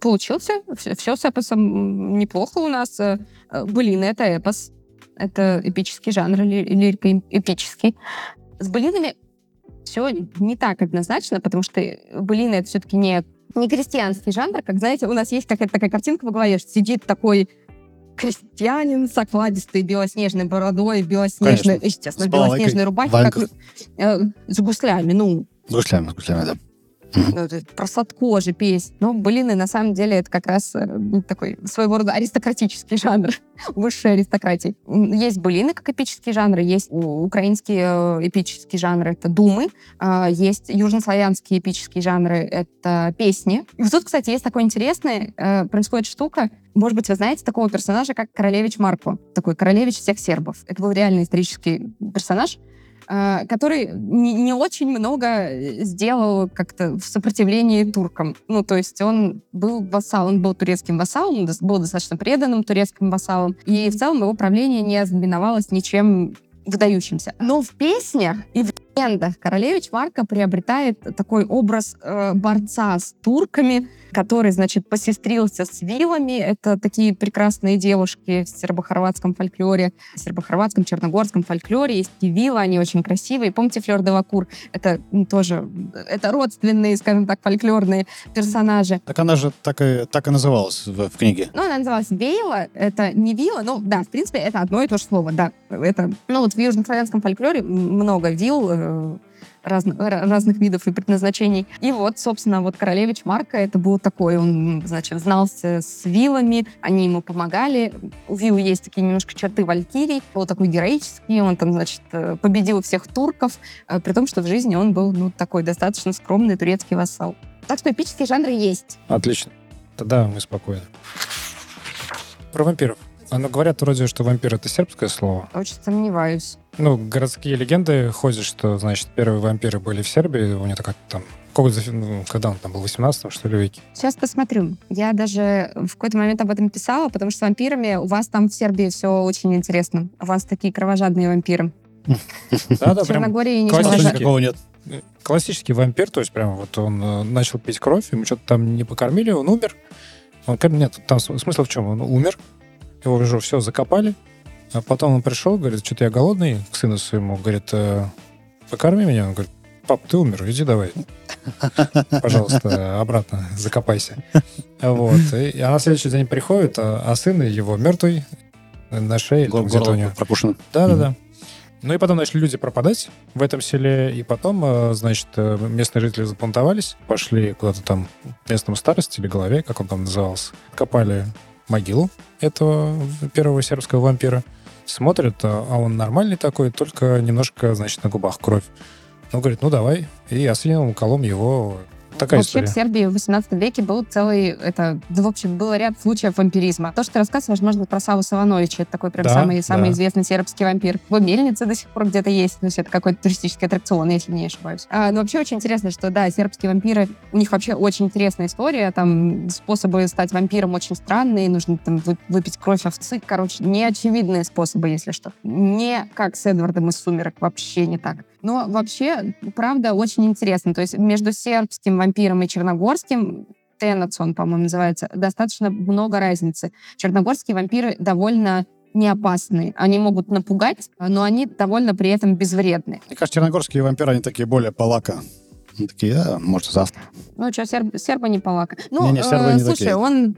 получился. Все с эпосом неплохо у нас. Э, былины — это эпос. Это эпический жанр, лирика эпический. С былинами все не так однозначно, потому что былины — это все-таки не, не крестьянский жанр, как, знаете, у нас есть какая-то такая картинка в голове, что сидит такой крестьянин с окладистой белоснежной бородой, белоснежной, Конечно. естественно, С белоснежной рубахе, в как, э, с гуслями, ну, С гуслями, с гуслями, да. Ну, про сладко же песня. Но блины, на самом деле, это как раз э, такой своего рода аристократический жанр, высшей аристократии. М, Есть былины как эпические жанры, есть украинские э, эпические жанры, это думы, а, есть южнославянские эпические жанры, это песни. И вот тут, кстати, есть такое интересное, э, происходит штука, может быть, вы знаете такого персонажа, как Королевич Марко, такой королевич всех сербов. Это был реально исторический персонаж, который не, очень много э, сделал как-то в сопротивлении туркам. Ну, то есть он был вассал, он был турецким вассалом, был достаточно преданным турецким вассалом, и в целом его правление не ознаменовалось ничем выдающимся. Но в песнях и в легендах Королевич Марко приобретает такой образ э, борца с турками, который, значит, посестрился с вилами. Это такие прекрасные девушки в сербо-хорватском фольклоре, сербо-хорватском, черногорском фольклоре. Есть и вилы, они очень красивые. Помните Флёр де Вакур? Это м, тоже, это родственные, скажем так, фольклорные персонажи. Так она же так и, так и называлась в, в книге. Ну, она называлась Вейла, это не вилла, ну, да, в принципе, это одно и то же слово, да. Это, ну, вот в южнославянском фольклоре много вилл, э, разно- ра- разных видов и предназначений. И вот, собственно, вот королевич Марка, это был такой, он, значит, знался с вилами, они ему помогали. У вил есть такие немножко черты валькирий, был такой героический, он там, значит, э, победил всех турков, э, при том, что в жизни он был, ну, такой достаточно скромный турецкий вассал. Так что эпические жанры есть. Отлично. Тогда мы спокойны. Про вампиров. А, ну, говорят вроде, что вампир — это сербское слово. Очень сомневаюсь. Ну, городские легенды ходят, что, значит, первые вампиры были в Сербии. У них такая там... какого-то, ну, когда он там был, в 18 что ли, веке? Сейчас посмотрю. Я даже в какой-то момент об этом писала, потому что с вампирами у вас там в Сербии все очень интересно. У вас такие кровожадные вампиры. Да-да, В прям. Никакого нет. классический вампир, то есть прямо вот он э, начал пить кровь, ему что-то там не покормили, он умер. Он, нет, там смысл в чем? Он умер, его уже все закопали, а потом он пришел, говорит, что-то я голодный, к сыну своему, говорит, «Э, покорми меня. Он говорит, пап, ты умер, иди давай. Пожалуйста, обратно закопайся. Вот. И а на следующий день приходит, а, а сын его мертвый на шее, Гор- где-то у него. пропущено. Да-да-да. Ну и потом начали люди пропадать в этом селе, и потом, э, значит, э, местные жители забунтовались, пошли куда-то там местному старости или голове, как он там назывался, копали могилу этого первого сербского вампира, смотрят, а а он нормальный такой, только немножко, значит, на губах кровь. Он говорит, ну давай, и освиновым колом его. Такая Вообще история. в Сербии в 18 веке был целый, это, да, в общем, был ряд случаев вампиризма. То, что ты рассказываешь, возможно, про Саву Савановича, это такой прям Да, самый, самый да. известный сербский вампир. В мельнице до сих пор где-то есть, то есть это какой-то туристический аттракцион, если не ошибаюсь. А, но вообще очень интересно, что, да, сербские вампиры, у них вообще очень интересная история, там способы стать вампиром очень странные, нужно там вы- выпить кровь овцы, короче, неочевидные способы, если что. Не как с Эдвардом из «Сумерек», вообще не так. Но вообще, правда, очень интересно. То есть между сербским вампиром и черногорским он, по-моему, называется, достаточно много разницы. Черногорские вампиры довольно не опасные. Они могут напугать, но они довольно при этом безвредны. Мне кажется, черногорские вампиры, они такие более полака. Они такие, а, может, завтра. Ну, что, серб, сербы не полака. Ну, Не-не, сербы не слушай, такие. он...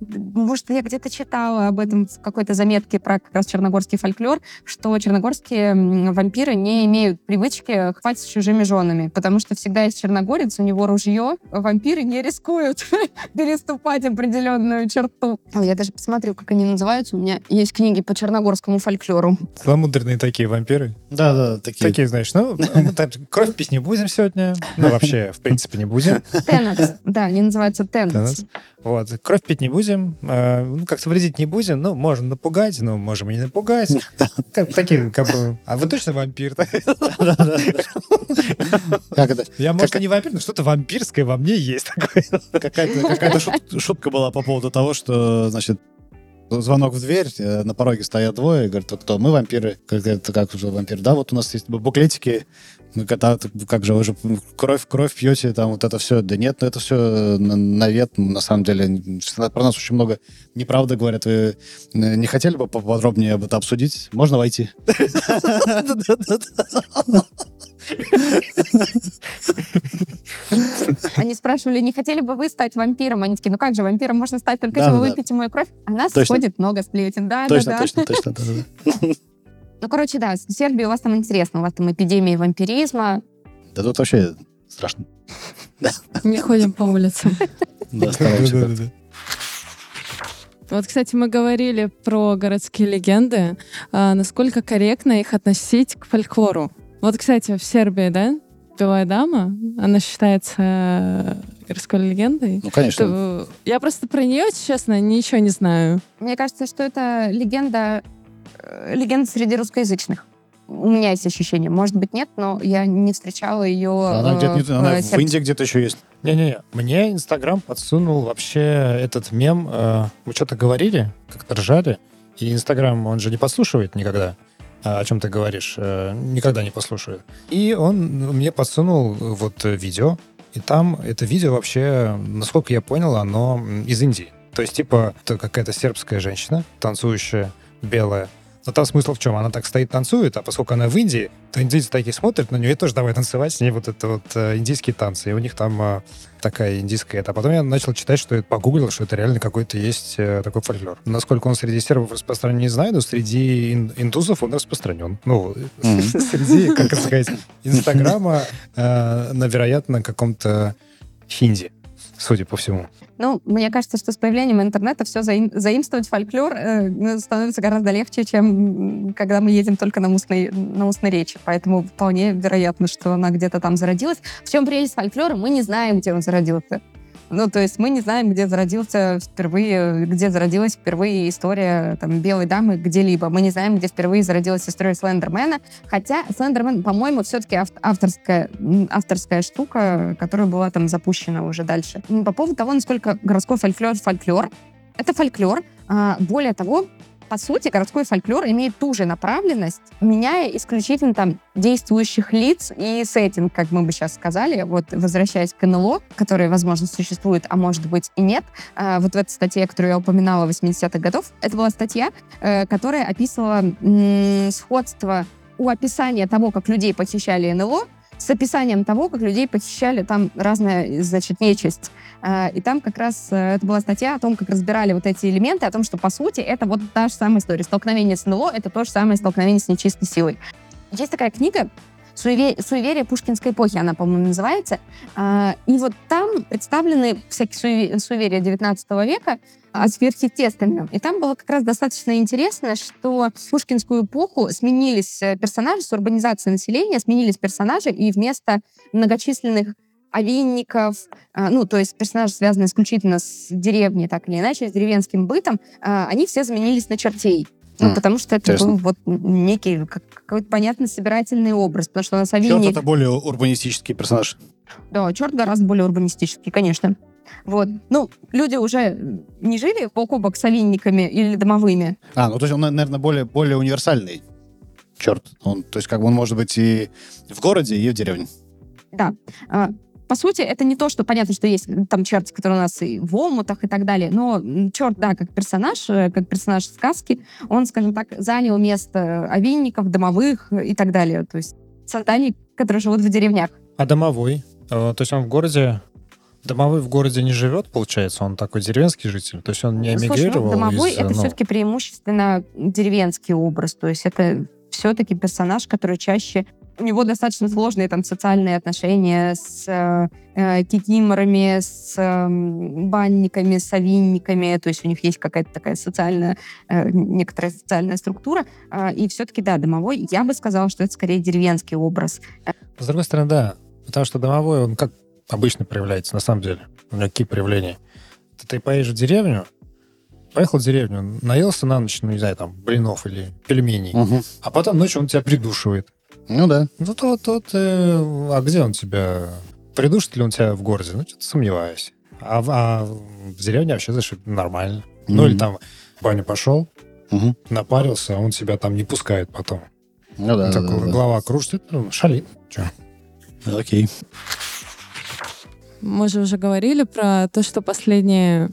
Может, я где-то читала об этом в какой-то заметке про как раз черногорский фольклор, что черногорские вампиры не имеют привычки хватать с чужими женами, потому что всегда есть черногорец, у него ружье, вампиры не рискуют переступать определенную черту. Я даже посмотрю, как они называются. У меня есть книги по черногорскому фольклору. Целомудренные такие вампиры. Да-да, такие. Такие, знаешь, ну, кровь пить не будем сегодня. Ну, вообще, в принципе, не будем. Тенец. Да, они называются тенец. Вот. Кровь пить не будем, э, ну, как-то вредить не будем, ну, можем напугать, но можем и не напугать. Как- Такие, как бы... А вы точно вампир? Я, может, и не вампир, но что-то вампирское во мне есть такое. Какая-то какая-то шут- шутка была по поводу того, что, значит, звонок в дверь, э, на пороге стоят двое, говорят, «А кто? Мы вампиры. Как, это, как же вампир? Да, вот у нас есть буклетики, мы когда, как же, вы же кровь, кровь пьете, там вот это все. Да нет, ну это все навет, на самом деле. Про нас очень много неправды говорят. Вы э, не хотели бы поподробнее об этом обсудить? Можно войти? спрашивали, не хотели бы вы стать вампиром? Они такие, ну как же, вампиром можно стать только если вы выпьете мою кровь. А нас Точно. ходит много сплетен. Да, Точно, да, да. точно, точно. Ну, короче, да, с Сербией у вас там интересно. У вас там эпидемия вампиризма. Да тут вообще страшно. Не ходим по улицам. Да, стараемся. Вот, кстати, мы говорили про городские легенды. А насколько корректно их относить к фольклору? Вот, кстати, в Сербии, да, Белая дама, она считается э, городской легендой. Ну, конечно. Это, Я просто про нее, честно, ничего не знаю. Мне кажется, что это легенда, э, легенда среди русскоязычных. У меня есть ощущение. Может быть, нет, но я не встречала ее Она э, где-то, она в в Индии где-то еще есть. Не-не-не, мне Инстаграм подсунул вообще этот мем. э, Мы что-то говорили, как-то ржали, и Инстаграм, он же не подслушивает никогда, о чем ты говоришь, э, никогда не послушает. И он мне подсунул вот э, видео, и там это видео вообще, насколько я понял, оно из Индии. То есть, типа, какая-то сербская женщина, танцующая, белая. Но там смысл в чем? Она так стоит, танцует, а поскольку она в Индии, то индийцы такие смотрят на нее и тоже давай танцевать с ней вот это вот э, индийские танцы. И у них там э, такая индийская это. А потом я начал читать, что это погуглил, что это реально какой-то есть э, такой фольклор. Насколько он среди сербов распространен, не знаю, но среди ин- индусов он распространен. Ну, среди, как сказать, Инстаграма э, на, вероятно, каком-то хинди, судя по всему. Ну, мне кажется, что с появлением интернета все заимствовать фольклор э, ну, становится гораздо легче, чем когда мы едем только на устной, на устной речи. Поэтому вполне вероятно, что она где-то там зародилась. В чем прелесть фольклора? Мы не знаем, где он зародился. Ну, то есть мы не знаем, где зародился впервые, где зародилась впервые история там, белой дамы где-либо. Мы не знаем, где впервые зародилась история Слендермена. Хотя Слендермен, по-моему, все-таки авторская, авторская штука, которая была там запущена уже дальше. По поводу того, насколько городской фольклор фольклор, это фольклор. А, более того, по сути, городской фольклор имеет ту же направленность, меняя исключительно там действующих лиц и сеттинг, как мы бы сейчас сказали, вот возвращаясь к НЛО, который, возможно, существует, а может быть и нет. А, вот в этой статье, которую я упоминала 80-х годов, это была статья, э, которая описывала сходство у описания того, как людей похищали НЛО, с описанием того, как людей похищали там разная, значит, нечисть. А, И там как раз э, это была статья о том, как разбирали вот эти элементы, о том, что, по сути, это вот та же самая история. Столкновение с НЛО — это то же самое столкновение с нечистой силой. Есть такая книга «Суеве- «Суеверие пушкинской эпохи», она, по-моему, называется. А, И вот там представлены всякие суеве- суеверия 19 века, а сверхъестественным. И там было как раз достаточно интересно, что в пушкинскую эпоху сменились э, персонажи с урбанизацией населения, сменились персонажи, и вместо многочисленных овинников, а, ну, то есть персонажи, связанные исключительно с деревней, так или иначе, с деревенским бытом, а, они все заменились на чертей. Ну, М, потому что это интересно. был вот некий как- какой-то понятный собирательный образ, потому что у нас Черт, овинник... это более урбанистический персонаж. Да, черт гораздо более урбанистический, конечно. Вот. Ну, люди уже не жили бок о бок с овинниками или домовыми. А, ну то есть он, наверное, более, более универсальный. Черт. Он, то есть как бы он может быть и в городе, и в деревне. Да. А, По сути, это не то, что понятно, что есть там черти, которые у нас и в омутах и так далее, но черт, да, как персонаж, э, как персонаж сказки, он, скажем так, занял место овинников, домовых и так далее. То есть созданий, которые живут в деревнях. А домовой? Э, То есть он в городе... Домовой в городе не живет, получается? Он такой деревенский житель? То есть он не Слушай, ну, эмигрировал домовой из, это ну, все-таки преимущественно деревенский образ. То есть это все-таки персонаж, который чаще у него достаточно сложные там социальные отношения с э, э, кикиморами, с э, банниками, с овинниками. То есть у них есть какая-то такая социальная, э, некоторая социальная структура. А, и все-таки, да, домовой, я бы сказала, что это скорее деревенский образ. С другой стороны, да. Потому что домовой, он как обычно проявляется, на самом деле. У него какие проявления? Ты, ты поедешь в деревню, поехал в деревню, наелся на ночь, ну, не знаю, там, блинов или пельменей, Мгм. а потом ночью он тебя придушивает. Ну да. Ну, то, то ты... А где он тебя... Придушит ли он тебя в городе? Ну, что-то сомневаюсь. А, в- а в деревне вообще, знаешь, нормально. Ну, Мгм. или там в баню пошел, Мгм. напарился, а он тебя там не пускает потом. Ну да, Так, да, да. голова кружится, ну, шалит. Окей. Мы же уже говорили про то, что последние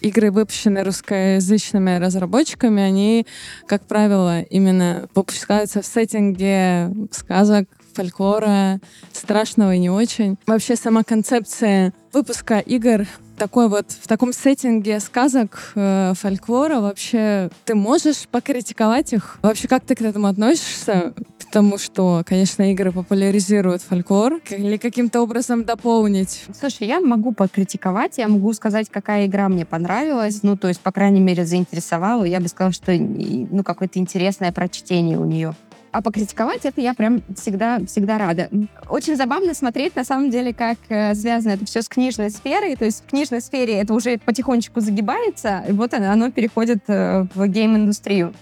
игры, выпущенные русскоязычными разработчиками, они, как правило, именно выпускаются в сеттинге сказок, фольклора, страшного и не очень. Вообще сама концепция выпуска игр такой вот в таком сеттинге сказок, э, фольклора вообще ты можешь покритиковать их? Вообще как ты к этому относишься? К тому, что, конечно, игры популяризируют фольклор или каким-то образом дополнить? Слушай, я могу покритиковать, я могу сказать, какая игра мне понравилась, ну, то есть, по крайней мере, заинтересовала. Я бы сказала, что ну, какое-то интересное прочтение у нее а покритиковать это я прям всегда, всегда рада. Очень забавно смотреть, на самом деле, как э, связано это все с книжной сферой. То есть в книжной сфере это уже потихонечку загибается, и вот оно, оно переходит э, в гейм-индустрию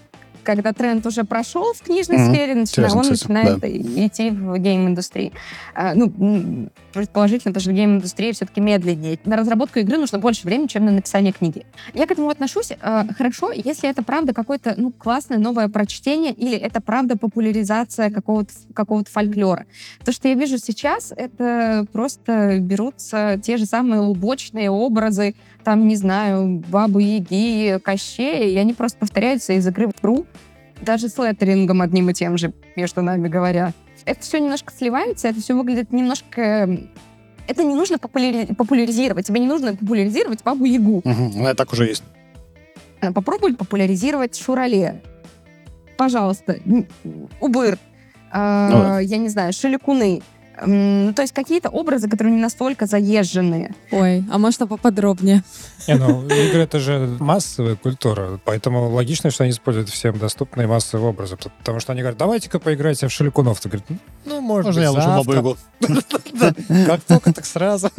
когда тренд уже прошел в книжной mm-hmm. сфере, начина, он кстати, начинает да. идти в гейм-индустрии. А, ну, предположительно, потому что гейм-индустрия все-таки медленнее. На разработку игры нужно больше времени, чем на написание книги. Я к этому отношусь а, хорошо, если это правда какое-то ну, классное новое прочтение или это правда популяризация какого-то какого фольклора. То, что я вижу сейчас, это просто берутся те же самые лубочные образы, там, не знаю, Бабы Яги, Кощея, и они просто повторяются из игры в игру даже с леттерингом одним и тем же, между нами говоря. Это все немножко сливается, это все выглядит немножко... Это не нужно популяри... популяризировать. Тебе не нужно популяризировать Бабу Ягу. Угу, ну, так уже есть. Э, попробуй популяризировать Шурале. Пожалуйста. Убыр. Э, я не знаю, Шеликуны. Ну, то есть какие-то образы, которые не настолько заезженные. Ой, а можно поподробнее? Не, ну, игры — это же массовая культура, поэтому логично, что они используют всем доступные массовые образы, потому что они говорят, давайте-ка поиграйте в Шеликунов. Ты говоришь, ну, может Можно я лучше Бабу Как только, так сразу.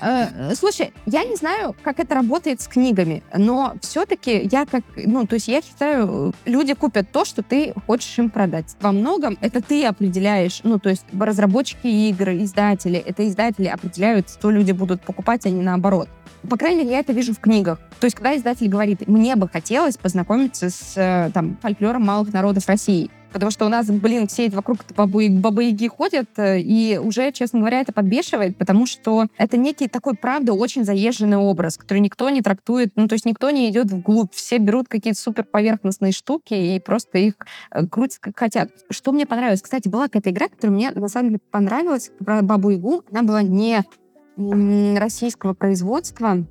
Э, слушай, я не знаю, как это работает с книгами, но все-таки я как, ну, то есть я считаю, люди купят то, что ты хочешь им продать. Во многом это ты определяешь, ну, то есть разработчики игры, издатели, это издатели определяют, что люди будут покупать, а не наоборот. По крайней мере, я это вижу в книгах. То есть, когда издатель говорит, мне бы хотелось познакомиться с э, там, фольклором малых народов России, потому что у нас, блин, все вокруг бабы, бабы-яги ходят, э, и уже, честно говоря, это подбешивает, потому что это некий такой, правда, очень заезженный образ, который никто не трактует, ну, то есть никто не идет вглубь, все берут какие-то супер поверхностные штуки и просто их э, крутят как хотят. Что мне понравилось? Кстати, была какая-то игра, которая мне, на самом деле, понравилась, про Бабу-Ягу. Она была не российского производства,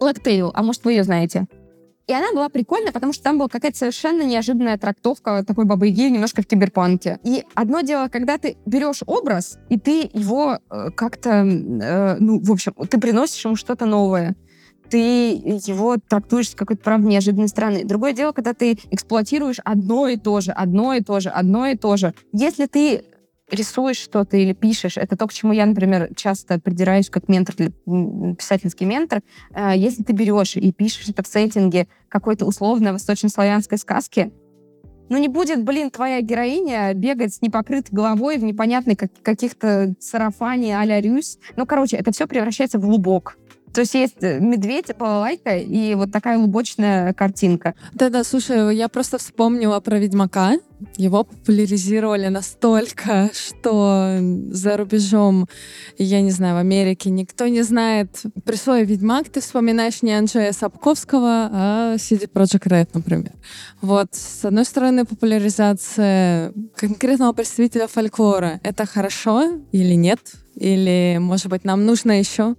Blacktail, а может, вы ее знаете? И она была прикольная, потому что там была какая-то совершенно неожиданная трактовка такой бабы Яги немножко в киберпанке. И одно дело, когда ты берешь образ, и ты его э, как-то, э, ну, в общем, ты приносишь ему что-то новое ты его трактуешь с какой-то, правда, неожиданной стороны. Другое дело, когда ты эксплуатируешь одно и то же, одно и то же, одно и то же. Если ты рисуешь что-то или пишешь, это то, к чему я, например, часто придираюсь как ментор, писательский ментор. Э, если ты берешь и пишешь это в сеттинге какой-то условно восточнославянской сказки, ну не будет, блин, твоя героиня бегать с непокрытой головой в непонятной как, каких-то сарафане а-ля Рюс. Ну, короче, это все превращается в лубок. То есть есть э, медведь, балалайка и вот такая лубочная картинка. Да-да, слушай, я просто вспомнила про Ведьмака. Его популяризировали настолько, что за рубежом, я не знаю, в Америке никто не знает. При слове «Ведьмак» ты вспоминаешь не Анджея Сапковского, а CD Projekt Red, например. Вот, с одной стороны, популяризация конкретного представителя фольклора — это хорошо или нет? Или, может быть, нам нужно еще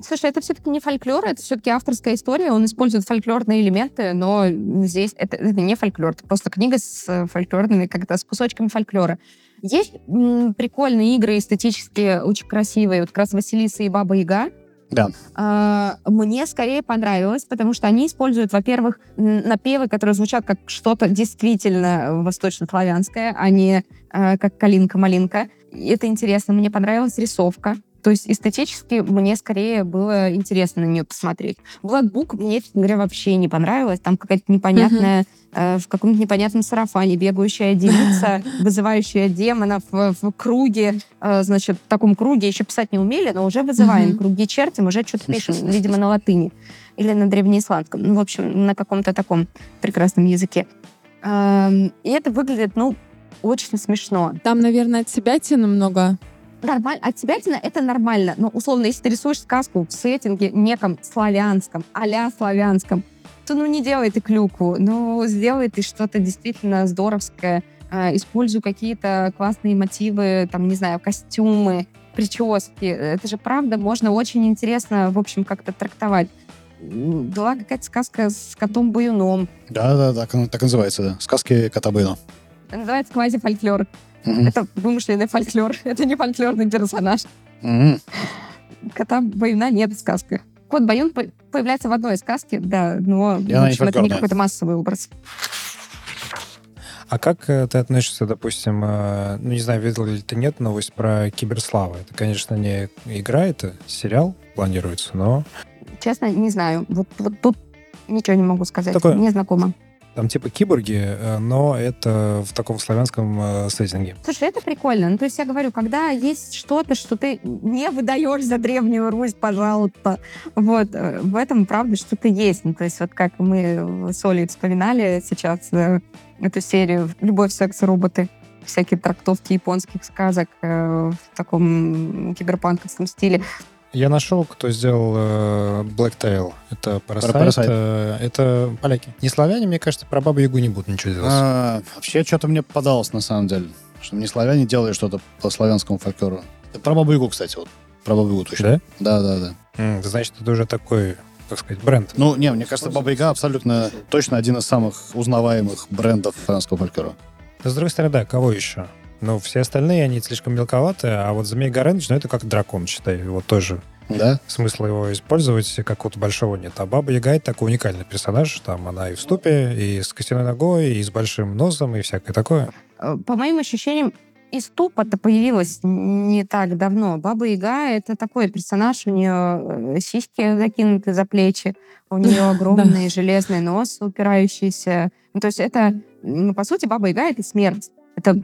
Слушай, это все-таки не фольклор, это все-таки авторская история. Он использует фольклорные элементы, но здесь это, это не фольклор, это просто книга с э, фольклорными, как-то с кусочками фольклора. Есть м, прикольные игры, эстетически очень красивые. Вот как раз Василиса и Баба Яга. Да. А, мне скорее понравилось, потому что они используют, во-первых, напевы, которые звучат как что-то действительно восточнославянское, а не а, как калинка-малинка. Это интересно. Мне понравилась рисовка. То есть эстетически мне скорее было интересно на нее посмотреть. Book мне, честно говоря, вообще не понравилось. Там какая-то непонятная, uh-huh. э, в каком-то непонятном сарафане бегающая девица, вызывающая демонов в, в круге. Э, значит, в таком круге еще писать не умели, но уже вызываем. Uh-huh. Круги чертим, уже что-то пишем, видимо, на латыни или на древнеисландском. Ну, в общем, на каком-то таком прекрасном языке. Э, и это выглядит, ну, очень смешно. Там, наверное, от себя тебе много нормально, от тебя это нормально. Но, условно, если ты рисуешь сказку в сеттинге неком славянском, а славянском, то ну не делай ты клюку, ну сделай ты что-то действительно здоровское, э, использую какие-то классные мотивы, там, не знаю, костюмы, прически. Это же правда можно очень интересно, в общем, как-то трактовать. Была какая-то сказка с котом Баюном. Да, да, так, так называется, да. Сказки кота. Это называется квази-фольклор. Мгм. Это вымышленный фольклор. Это не фольклорный персонаж. Мгм. Кота Баюна нет в сказках. Кот Баюн по- появляется в одной сказке, да, но в она не общем, это не какой-то массовый образ. А как э, ты относишься, допустим, э, ну, не знаю, видел ли ты нет новость про Киберслава? Это, конечно, не игра, это сериал планируется, но Честно, не знаю. Вот, вот тут ничего не могу сказать. Такое- Не знакомо. Там типа киборги, э, но это в таком славянском э, сеттинге. Слушай, это прикольно. Ну, то есть я говорю, когда есть что-то, что ты не выдаешь за Древнюю Русь, пожалуйста, вот, э, в этом, правда, что-то есть. Ну, то есть вот как мы с Олей вспоминали сейчас э, эту серию «Любовь, секс роботы», всякие трактовки японских сказок э, в таком киберпанковском стиле. Я нашел, кто сделал э, Blacktail. Это Parasite. Parasite. э, это поляки. Не славяне, мне кажется, про Бабу Ягу не будут ничего делать. А, вообще, что-то мне подалось, на самом деле. Что не славяне делали что-то по славянскому фольклору. Про Бабу Ягу, кстати, вот. Про Бабу Ягу точно. Да? Да, да, да. М, значит, это уже такой, как сказать, бренд. Ну, не, мне кажется, Баба Яга абсолютно точно один из самых узнаваемых брендов славянского фольклора. Но, с другой стороны, да, кого еще? Ну, все остальные, они слишком мелковаты, а вот Змей Горыныч, ну, это как дракон, считай. Вот тоже Да? смысла его использовать какого-то большого нет. А Баба Яга — это такой уникальный персонаж. Там она и в ступе, и с костяной ногой, и с большим носом, и всякое такое. Э, По моим ощущениям, и ступа-то появилась не так давно. Баба Яга — это такой персонаж, у нее сиськи закинуты за плечи, у нее огромный железный нос, упирающийся. Ну, то есть это, ну, по сути, Баба Яга — это смерть. Это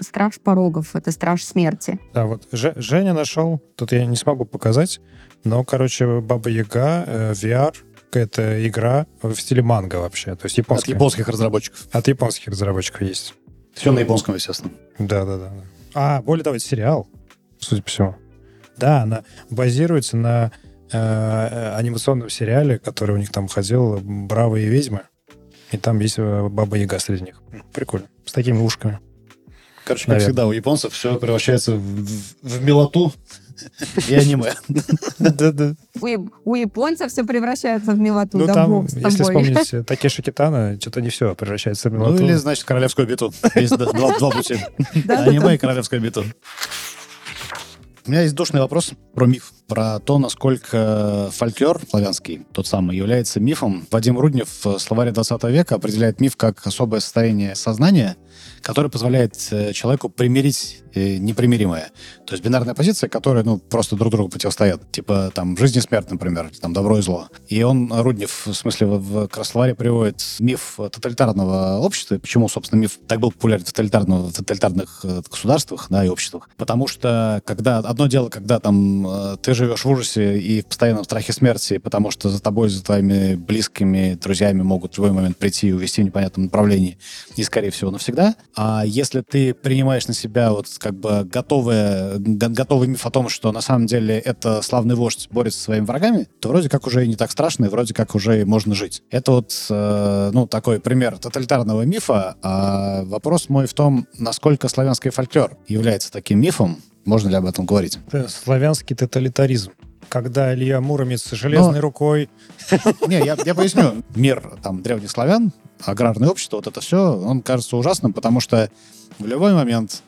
страж порогов, это страж смерти. Да, вот Же- Женя нашел, тут я не смогу показать, но, короче, Баба Яга, э, VR, это игра в стиле манга вообще, то есть От японская. японских разработчиков. От японских разработчиков есть. Все на японском, естественно. Да, да, да. да. А, более того, это сериал, судя по всему. Да, она базируется на э, э, анимационном сериале, который у них там ходил «Бравые ведьмы». И там есть э, Баба Яга среди них. Прикольно. С такими ушками. Короче, как Наверное. всегда, у японцев все превращается в, в- в милоту и аниме. Да-да. У, японцев все превращается в милоту, Ну, там, если вспомнить Такеши Китана, что-то не все превращается в Ну милоту. или, значит, королевскую битву. Есть два пути. Да, Аниме и королевская битва. У меня есть душный вопрос про миф. Про то, насколько фольклор славянский, тот самый, является мифом. Вадим Руднев в словаре 20 века определяет миф как особое состояние сознания, которое позволяет э, человеку примирить э, непримиримое. То есть бинарная позиция, которая, ну, просто друг другу противостоят. Типа, там, жизнь и смерть, например, там, добро и зло. И он, Руднев, в смысле, в, в словаре приводит миф тоталитарного общества. Почему, собственно, миф так был популярен в, тоталитарного- в тоталитарных э, государствах, да, и обществах? Потому что, когда одно дело, когда там ты живешь в ужасе и в постоянном страхе смерти, потому что за тобой, за твоими близкими, друзьями могут в любой момент прийти и увести в непонятном направлении, и, скорее всего, навсегда. А если ты принимаешь на себя вот как бы готовое, го- готовый миф о том, что на самом деле это славный вождь борется со своими врагами, то вроде как уже и не так страшно, и вроде как уже и можно жить. Это вот, э, ну, такой пример тоталитарного мифа. А вопрос мой в том, насколько славянский фольклор является таким мифом, можно ли об этом говорить? Это славянский тоталитаризм. Когда Илья Муромец с железной рукой... Не, я, я поясню. Мир там древних славян, аграрное общество, вот это все, он кажется ужасным, потому что в любой момент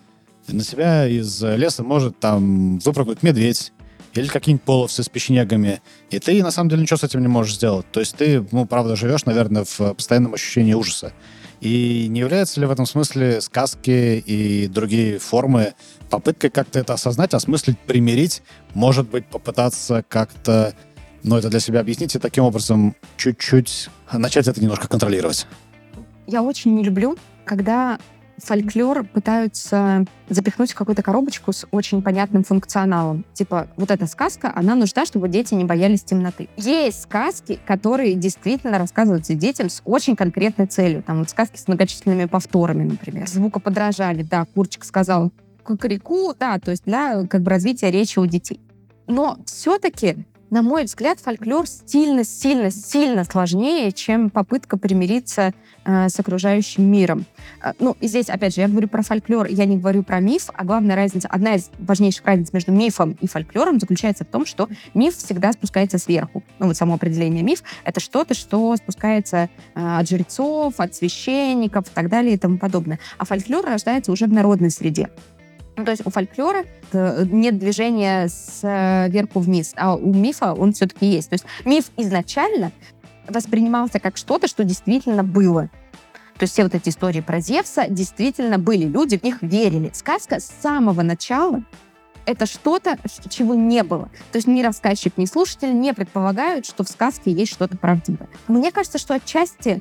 на себя из леса может там выпрыгнуть медведь или какие-нибудь половцы с печенегами, и ты на самом деле ничего с этим не можешь сделать. То есть ты, ну, правда, живешь, наверное, в постоянном ощущении ужаса. И не являются ли в этом смысле сказки и другие формы попыткой как-то это осознать, осмыслить, примирить, может быть, попытаться как-то но это для себя объяснить и таким образом чуть-чуть начать это немножко контролировать. Я очень не люблю, когда фольклор пытаются запихнуть в какую-то коробочку с очень понятным функционалом. Типа, вот эта сказка, она нужна, чтобы дети не боялись темноты. Есть сказки, которые действительно рассказываются детям с очень конкретной целью. Там вот сказки с многочисленными повторами, например. Звукоподражали, да, Курчик сказал кукареку, да, то есть для как бы развития речи у детей. Но все-таки на мой взгляд, фольклор сильно, сильно, сильно сложнее, чем попытка примириться э, с окружающим миром. Э, ну, и здесь, опять же, я говорю про фольклор, я не говорю про миф, а главная разница, одна из важнейших разниц между мифом и фольклором заключается в том, что миф всегда спускается сверху. Ну, вот само определение миф — это что-то, что спускается э, от жрецов, от священников и так далее и тому подобное. А фольклор рождается уже в народной среде. Ну, то есть у фольклора э, нет движения сверху вниз, а у мифа он все-таки есть. То есть миф изначально воспринимался как что-то, что действительно было. То есть все вот эти истории про Зевса действительно были, люди в них верили. Сказка с самого начала это что-то, чего не было. То есть ни рассказчик, ни слушатель не предполагают, что в сказке есть что-то правдивое. Мне кажется, что отчасти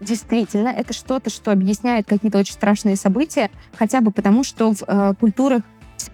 действительно это что-то, что объясняет какие-то очень страшные события, хотя бы потому, что в э, культурах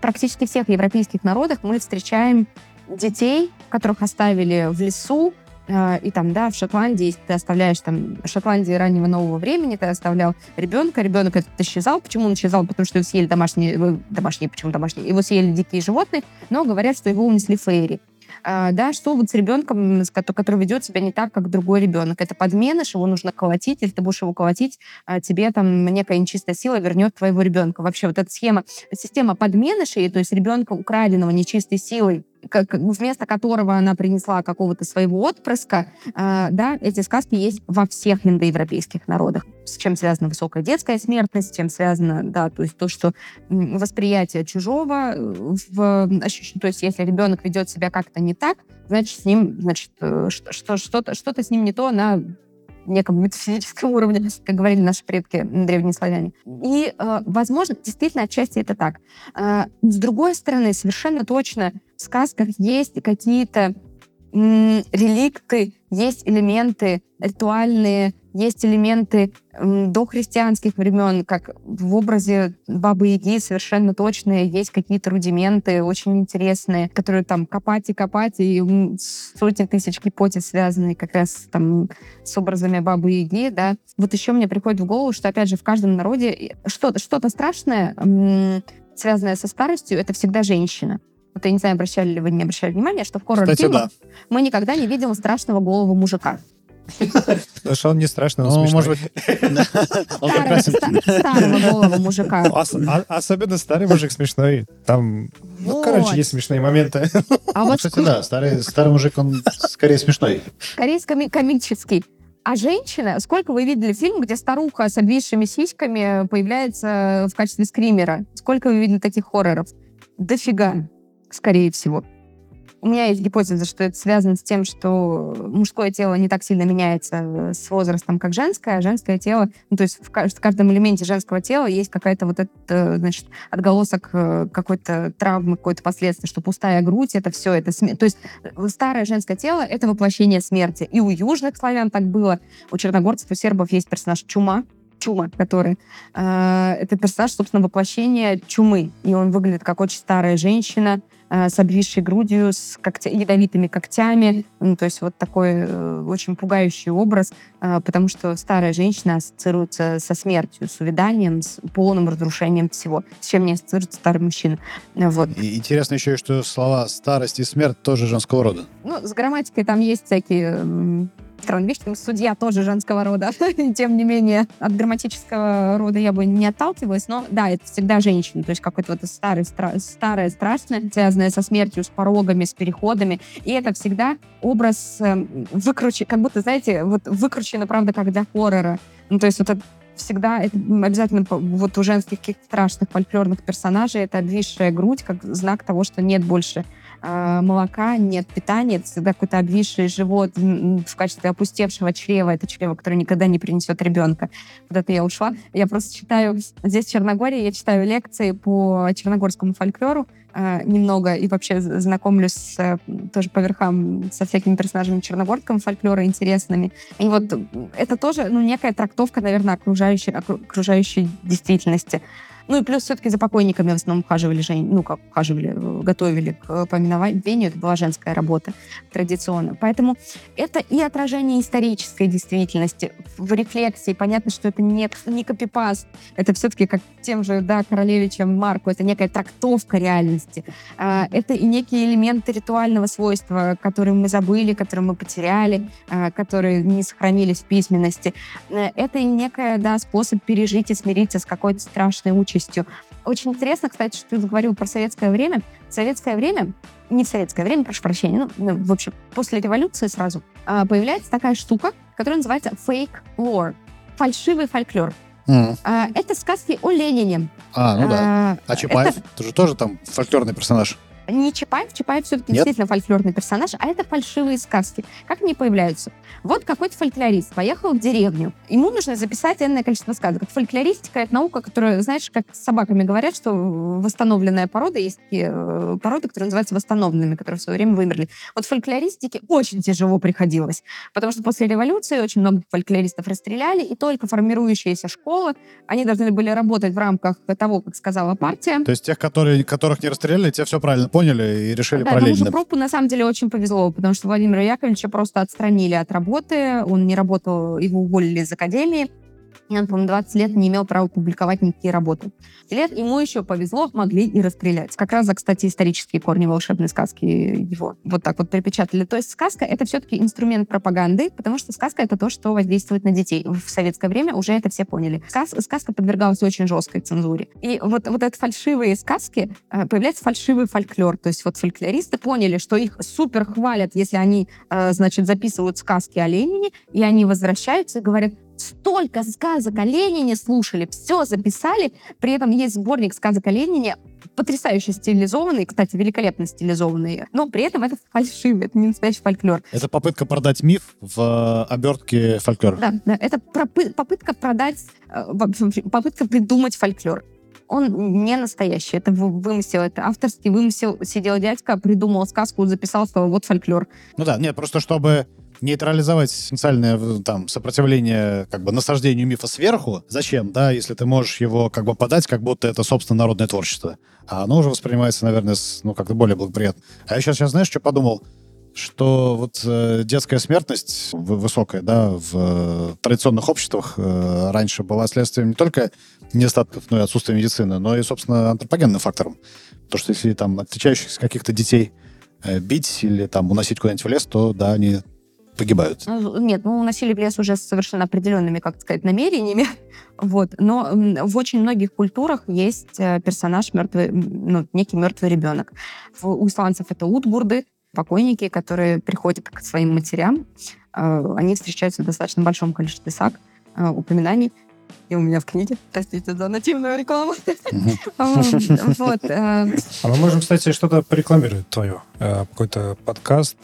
практически всех европейских народах мы встречаем детей, которых оставили в лесу, э, и там, да, в Шотландии, если ты оставляешь там, в Шотландии раннего нового времени, ты оставлял ребенка, ребенок этот исчезал. Почему он исчезал? Потому что его съели домашние, домашние, почему домашние? Его съели дикие животные, но говорят, что его унесли фейри. А, да, что вот с ребенком, который ведет себя не так, как другой ребенок. Это подменыш, его нужно колотить, если ты будешь его колотить, а, тебе там некая нечистая сила вернет твоего ребенка. Вообще вот эта схема, система подменышей, то есть ребенка украденного нечистой силой, как, вместо которого она принесла какого-то своего отпрыска, э, да, эти сказки есть во всех индоевропейских народах. С чем связана высокая детская смертность, с чем связано, да, то есть то, что восприятие чужого, э, в, то есть если ребенок ведет себя как-то не так, значит, с ним, значит, э, что, что-то, что-то с ним не то на неком метафизическом уровне, как говорили наши предки, древние славяне. И, э, возможно, действительно, отчасти это так. Э, с другой стороны, совершенно точно в сказках есть какие-то реликты, есть элементы ритуальные, есть элементы дохристианских времен, как в образе Бабы Яги совершенно точные, есть какие-то рудименты очень интересные, которые там копать и копать, и сотни тысяч гипотез связаны как раз там с образами Бабы Яги, да. Вот еще мне приходит в голову, что, опять же, в каждом народе что-то что страшное, связанное со старостью, это всегда женщина. Вот я не знаю, обращали ли вы, не обращали внимания, что в хоррор-фильмах да. мы никогда не видим страшного голого мужика. Потому что он не страшный, он ну, смешной. может быть... Старого голого мужика. А, особенно старый мужик смешной. Там, ну, короче, есть смешные моменты. А вот, кстати, да, старый, старый мужик, он скорее смешной. Скорее комический. А женщина, сколько вы видели фильм, где старуха с обвисшими сиськами появляется в качестве скримера? Сколько вы видели таких хорроров? Дофига скорее всего. У меня есть гипотеза, что это связано с тем, что мужское тело не так сильно меняется э, с возрастом, как женское, а женское тело, ну, то есть в каждом элементе женского тела есть какая-то вот это, значит, отголосок э, какой-то травмы, какой-то последствия, что пустая грудь, это все, это смерть. То есть э, старое женское тело — это воплощение смерти. И у южных славян так было. У черногорцев, у сербов есть персонаж Чума, Чума, который э, это персонаж, собственно, воплощение чумы. И он выглядит как очень старая женщина, Э, с обвисшей грудью, с когтя, ядовитыми когтями. Ну, то есть вот такой э, очень пугающий образ, э, потому что старая женщина ассоциируется со смертью, с увяданием, с полным разрушением всего, с чем не ассоциируется старый мужчина. Вот. И интересно еще, что слова «старость» и «смерть» тоже женского рода. Ну, с грамматикой там есть всякие Видишь, судья тоже женского рода. Тем не менее, от грамматического рода я бы не отталкивалась, но да, это всегда женщина. То есть какой-то вот старый, стра- старое, страшное, связанное со смертью, с порогами, с переходами. И это всегда образ э, выкручен, как будто, знаете, вот выкручено, правда, как для хоррора. Ну, то есть это всегда это обязательно вот у женских каких-то страшных фольклорных персонажей это обвисшая грудь как знак того, что нет больше молока, нет питания, это всегда какой-то обвисший живот в качестве опустевшего чрева. Это чрево, которое никогда не принесет ребенка. Куда-то я ушла. Я просто читаю здесь в Черногории, я читаю лекции по черногорскому фольклору э, немного и вообще знакомлюсь с, э, тоже по верхам со всякими персонажами черногорского фольклора интересными. И вот это тоже ну, некая трактовка, наверное, окружающей, окружающей действительности. Ну и плюс все-таки за покойниками в основном ухаживали, жен... ну как ухаживали, э, готовили к поминованию, это была женская работа традиционно. Поэтому это и отражение исторической действительности в рефлексии. Понятно, что это не, не копипаст, это все-таки как тем же, да, Королевичем Марку, это некая трактовка реальности. А, это и некие элементы ритуального свойства, которые мы забыли, которые мы потеряли, а, которые не сохранились в письменности. Э, это и некая, да, способ пережить и смириться с какой-то страшной участью. Очень интересно, кстати, что ты говорил про советское время. В советское время, не в советское время, прошу прощения, ну, ну в общем, после революции сразу а, появляется такая штука, которая называется fake lore, фальшивый фольклор. Мгм. А, это сказки о Ленине. А, ну да. А, А Чапаев? это же тоже там фольклорный персонаж. Не Чапаев, Чапаев все-таки Нет? действительно фольклорный персонаж, а это фальшивые сказки. Как они появляются? Вот какой-то фольклорист поехал в деревню. Ему нужно записать энное количество сказок. Фольклористика — это наука, которая, знаешь, как с собаками говорят, что восстановленная порода, есть такие э, породы, которые называются восстановленными, которые в свое время вымерли. Вот фольклористике очень тяжело приходилось, потому что после революции очень много фольклористов расстреляли, и только формирующиеся школы, они должны были работать в рамках того, как сказала партия. То есть тех, которые, которых не расстреляли, те все правильно поняли и решили Да, параллельно. Пропу на самом деле очень повезло, потому что Владимира Яковлевича просто отстранили от работы, он не работал, его уволили из академии, и он, по-моему, 20 лет не имел права публиковать никакие работы. Лет ему еще повезло, могли и расстрелять. Как раз за, кстати, исторические корни волшебной сказки его вот так вот припечатали. То есть сказка — это все-таки инструмент пропаганды, потому что сказка — это то, что воздействует на детей. В советское время уже это все поняли. Сказ- сказка подвергалась очень жесткой цензуре. И вот, вот эти фальшивые сказки, э, появляется фальшивый фольклор. То есть вот фольклористы поняли, что их супер хвалят, если они, э, значит, записывают сказки о Ленине, и они возвращаются и говорят, столько сказок о Ленине слушали, все записали. При этом есть сборник сказок о Ленине, потрясающе стилизованный, кстати, великолепно стилизованный, но при этом это фальшивый, это не настоящий фольклор. Это попытка продать миф в э, обертке фольклора. Да, да, это попытка продать, э, попытка придумать фольклор. Он не настоящий, это вы- вымысел, это авторский вымысел. Сидел дядька, придумал сказку, записал, сказал, вот фольклор. Ну да, нет, просто чтобы нейтрализовать потенциальное э, там сопротивление как бы насаждению мифа сверху, зачем, да, если ты можешь его как бы подать, как будто это, собственно, народное творчество. А оно уже воспринимается, наверное, с, ну, как-то более благоприятно. А я сейчас, сейчас знаешь, что подумал? Что вот э, детская смертность высокая, да, в э, традиционных обществах э, раньше была следствием не только недостатков, ну и отсутствия медицины, но и, собственно, антропогенным фактором. То, что если там отличающихся каких-то детей э, бить или там уносить куда-нибудь в лес, то да, они погибают. Ну, Нет, мы уносили в лес уже с совершенно определенными, как сказать, намерениями. Вот. Но в очень многих культурах есть э, персонаж мертвый, ну, некий мертвый ребенок. У исландцев это утгурды, покойники, которые приходят к своим матерям. Э, Они встречаются в достаточно большом количестве саг, э, упоминаний. И у меня в книге. Простите за нативную рекламу. А мы можем, кстати, что-то порекламировать твое. Какой-то подкаст,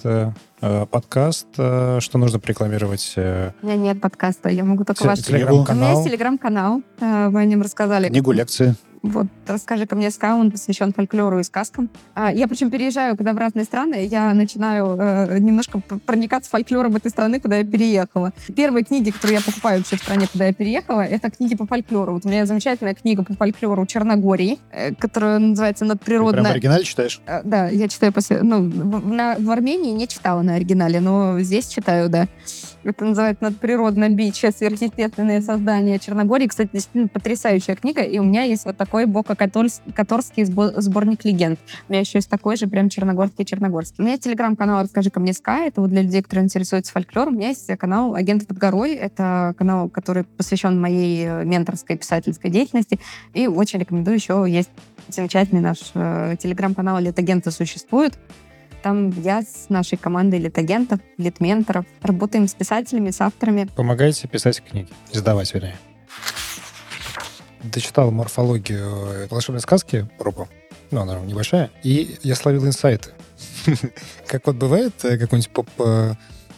подкаст, э, что нужно порекламировать. э, У меня нет подкаста, я могу только ваш... У меня есть Телеграм-канал. телеграм-канал, э, вы о нем рассказали. Книгу, лекции. Вот, расскажи-ка мне ска, он посвящен фольклору и сказкам. А, я причем переезжаю, когда в разные страны, я начинаю э, немножко проникаться фольклором этой страны, куда я переехала. Первые книги, которые я покупаю вообще в стране, куда я переехала, это книги по фольклору. Вот у меня замечательная книга по фольклору Черногории, э, которая называется Ты прям «Надприродная...» оригинале читаешь? Э, Да, я читаю после... Ну, в, на- в Армении не читала на оригинале, но здесь читаю, да. Это называется «Надприродное биче. Сверхъестественные создания Черногории». Кстати, действительно потрясающая книга. И у меня есть вот такой бока-каторский сборник легенд. У меня еще есть такой же, прям черногорский-черногорский. У меня есть телеграм-канал «Расскажи-ка мне Скай». Это вот для людей, которые интересуются фольклором. У меня есть канал «Агент под горой». Это канал, который посвящен моей э, менторской писательской деятельности. И очень рекомендую. Еще есть замечательный наш э, телеграм-канал «Литагенты существует». Там я с нашей командой литагентов, литменторов работаем с писателями, с авторами. Помогайте писать книги. Издавать, вернее. Дочитал морфологию э, волшебной сказки Робу. Ну, она небольшая. И я словил инсайты. Как вот бывает э, какой-нибудь поп...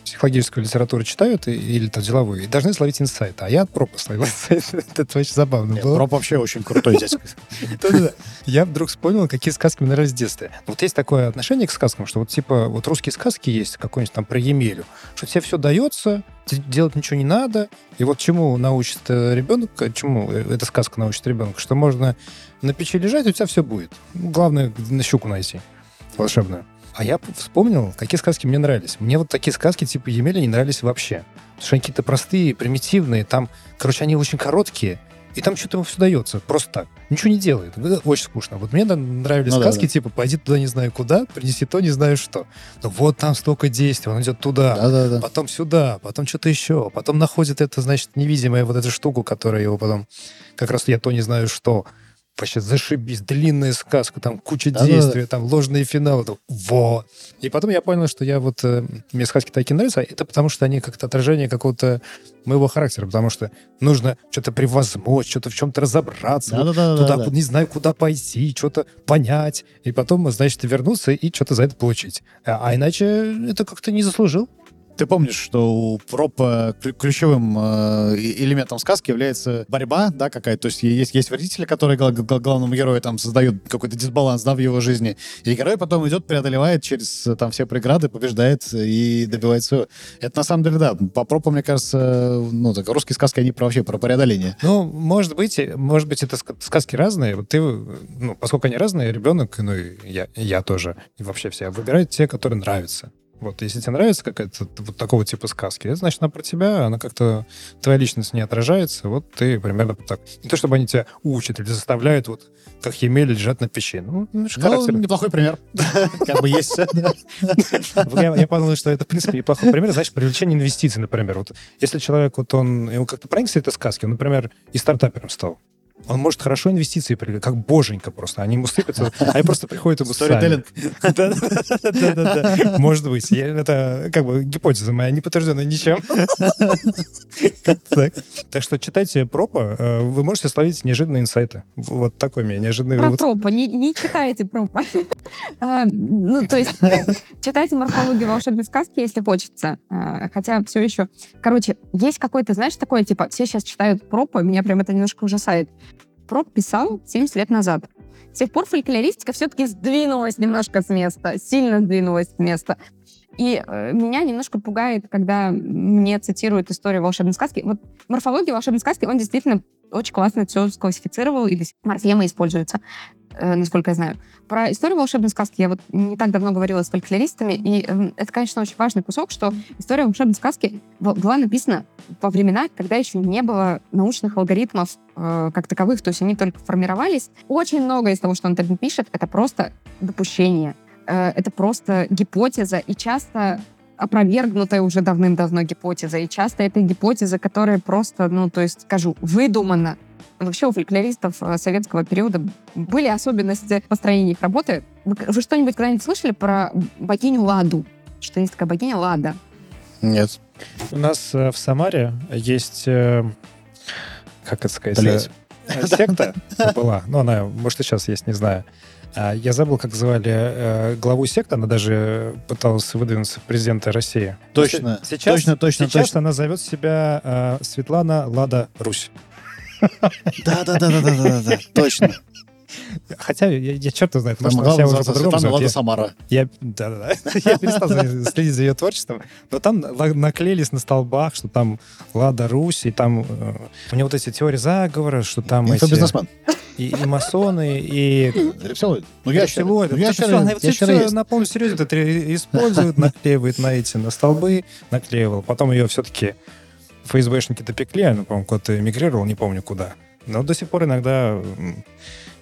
психологическую литературу читают или там деловую, и должны словить инсайт. А я пропа словил инсайт. Это очень забавно было. Роб вообще очень крутой дядька. Я вдруг вспомнил, какие сказки мне нравились в детстве. Вот есть такое отношение к сказкам, что вот типа вот русские сказки есть, какой-нибудь там про Емелю, что тебе все дается, делать ничего не надо. И вот чему научит э, ребенок, э, чему э, эта сказка научит ребенка, что можно на печи лежать, у тебя все будет. Главное, на щуку найти волшебную. А я вспомнил, какие сказки мне нравились. Мне вот такие сказки типа Емеля не нравились вообще. Потому что они какие-то простые, примитивные. Там, короче, они очень короткие. И там что-то ему все дается. Просто так. Ничего не делает. Очень скучно. Вот мне нравились Ну да, сказки да. типа «Пойди туда не знаю куда, принеси то не знаю что». Ну вот там столько действий, он идет туда, Да-да-да. потом сюда, потом что-то еще, потом находит это, значит, невидимая вот эту штуку, которая его потом... Как раз я то не знаю что. Вообще зашибись, длинная сказка, там куча Да-да-да. действий, там ложные финалы. там, Вот. И потом я понял, что я вот... э, мне сказки такие нравятся, а это потому, что они как-то отражение какого-то моего характера, потому что нужно что-то превозмочь, что-то в чем-то разобраться, вот туда, Да-да-да. не знаю, куда пойти, что-то понять, и потом, значит, вернуться и что-то за это получить. А, а иначе это как-то не заслужил. Ты помнишь, что у проб э, клю- ключевым э, элементом сказки является борьба, да, какая-то. То есть есть, есть вредители, которые гла- гла- главному герою там создают какой-то дисбаланс, да, в его жизни. И герой потом идет, преодолевает через э, там все преграды, побеждает и добивает своего. Это на самом деле, да, по пропам, мне кажется, ну, так, русские сказки, они про, вообще про преодоление. Ну, может быть, может быть, это ска- сказки разные. Ты, ну, поскольку они разные, ребенок, ну, и я, я тоже, и вообще все, выбирают те, которые нравятся. Вот, если тебе нравится какая-то вот такого типа сказки, это значит, она про тебя, она как-то, твоя личность не отражается, вот ты примерно так. Не то, чтобы они тебя учат или заставляют, вот, как Емель, лежать на печи. Ну, ну, Ну, неплохой пример. Как бы есть. Я, подумал, что это, в принципе, неплохой пример. Знаешь, привлечение инвестиций, например. Вот если человек, вот он, ему как-то проникся этой сказки, он, например, и стартапером стал. Он может хорошо инвестиции привлекать, как боженька просто. Они ему сыпятся, они просто приходят ему сами. Да-да-да. Может быть. Это как бы гипотеза моя, не подтвержденная ничем. Так. Так что читайте пропа, э, вы можете словить неожиданные инсайты. Вот такой у меня неожиданный вывод. пропа. Не, читайте пропа. А, Ну, то есть, читайте морфологию волшебной сказки, если хочется. А, Хотя все еще... Короче, есть какой-то, знаешь, такое, типа, все сейчас читают пропа, меня прям это немножко ужасает. Проп писал 70 лет назад. С тех пор фольклористика все-таки сдвинулась немножко с места, сильно сдвинулась с места. И э, меня немножко пугает, когда мне цитируют историю волшебной сказки. Вот морфология волшебной сказки, он действительно очень классно все склассифицировал, и до сих пор используются, э, насколько я знаю. Про историю волшебной сказки я вот не так давно говорила с фольклористами, и э, это, конечно, очень важный кусок, что история волшебной сказки была написана во времена, когда еще не было научных алгоритмов э, как таковых, то есть они только формировались. Очень много из того, что он там пишет, это просто допущение, э, это просто гипотеза, и часто опровергнутая уже давным-давно гипотеза, и часто это гипотеза, которая просто, ну, то есть, скажу, выдумана. Вообще у фольклористов э, советского периода были особенности построения их работы. Вы, вы что-нибудь когда-нибудь слышали про богиню Ладу? Что есть такая богиня Лада? Нет. У нас э, в Самаре есть, э, как это сказать, Блядь. э, секта была. Ну, она, может, и сейчас есть, не знаю. А, Я забыл, как звали э, главу секты. Она даже пыталась выдвинуться в президенты России. Точно. Сейчас, Точно, точно, сейчас точно. она зовет себя э, Светлана Лада Русь. Да-да-да-да-да-да. Точно. Хотя я, я черт знает, может, Там себя главное уже по-другому зовет. Лада Я- Самара. Я, да-да-да. Я перестал следить за ее творчеством. Но там наклеились на столбах, что там Лада Русь, и там э, у него вот эти теории заговора, что там эти, Инфобизнесмен. и, и масоны, и Рептилоид. Ну, ящеры. рептилоиды. Ну, ящеры- всё, она ящеры всё есть. на полном серьезе это использует, наклеивает на эти, на столбы, наклеивал. Потом ее все-таки ФСБшники допекли, она, по-моему, куда-то эмигрировала, не помню куда. Но до сих пор иногда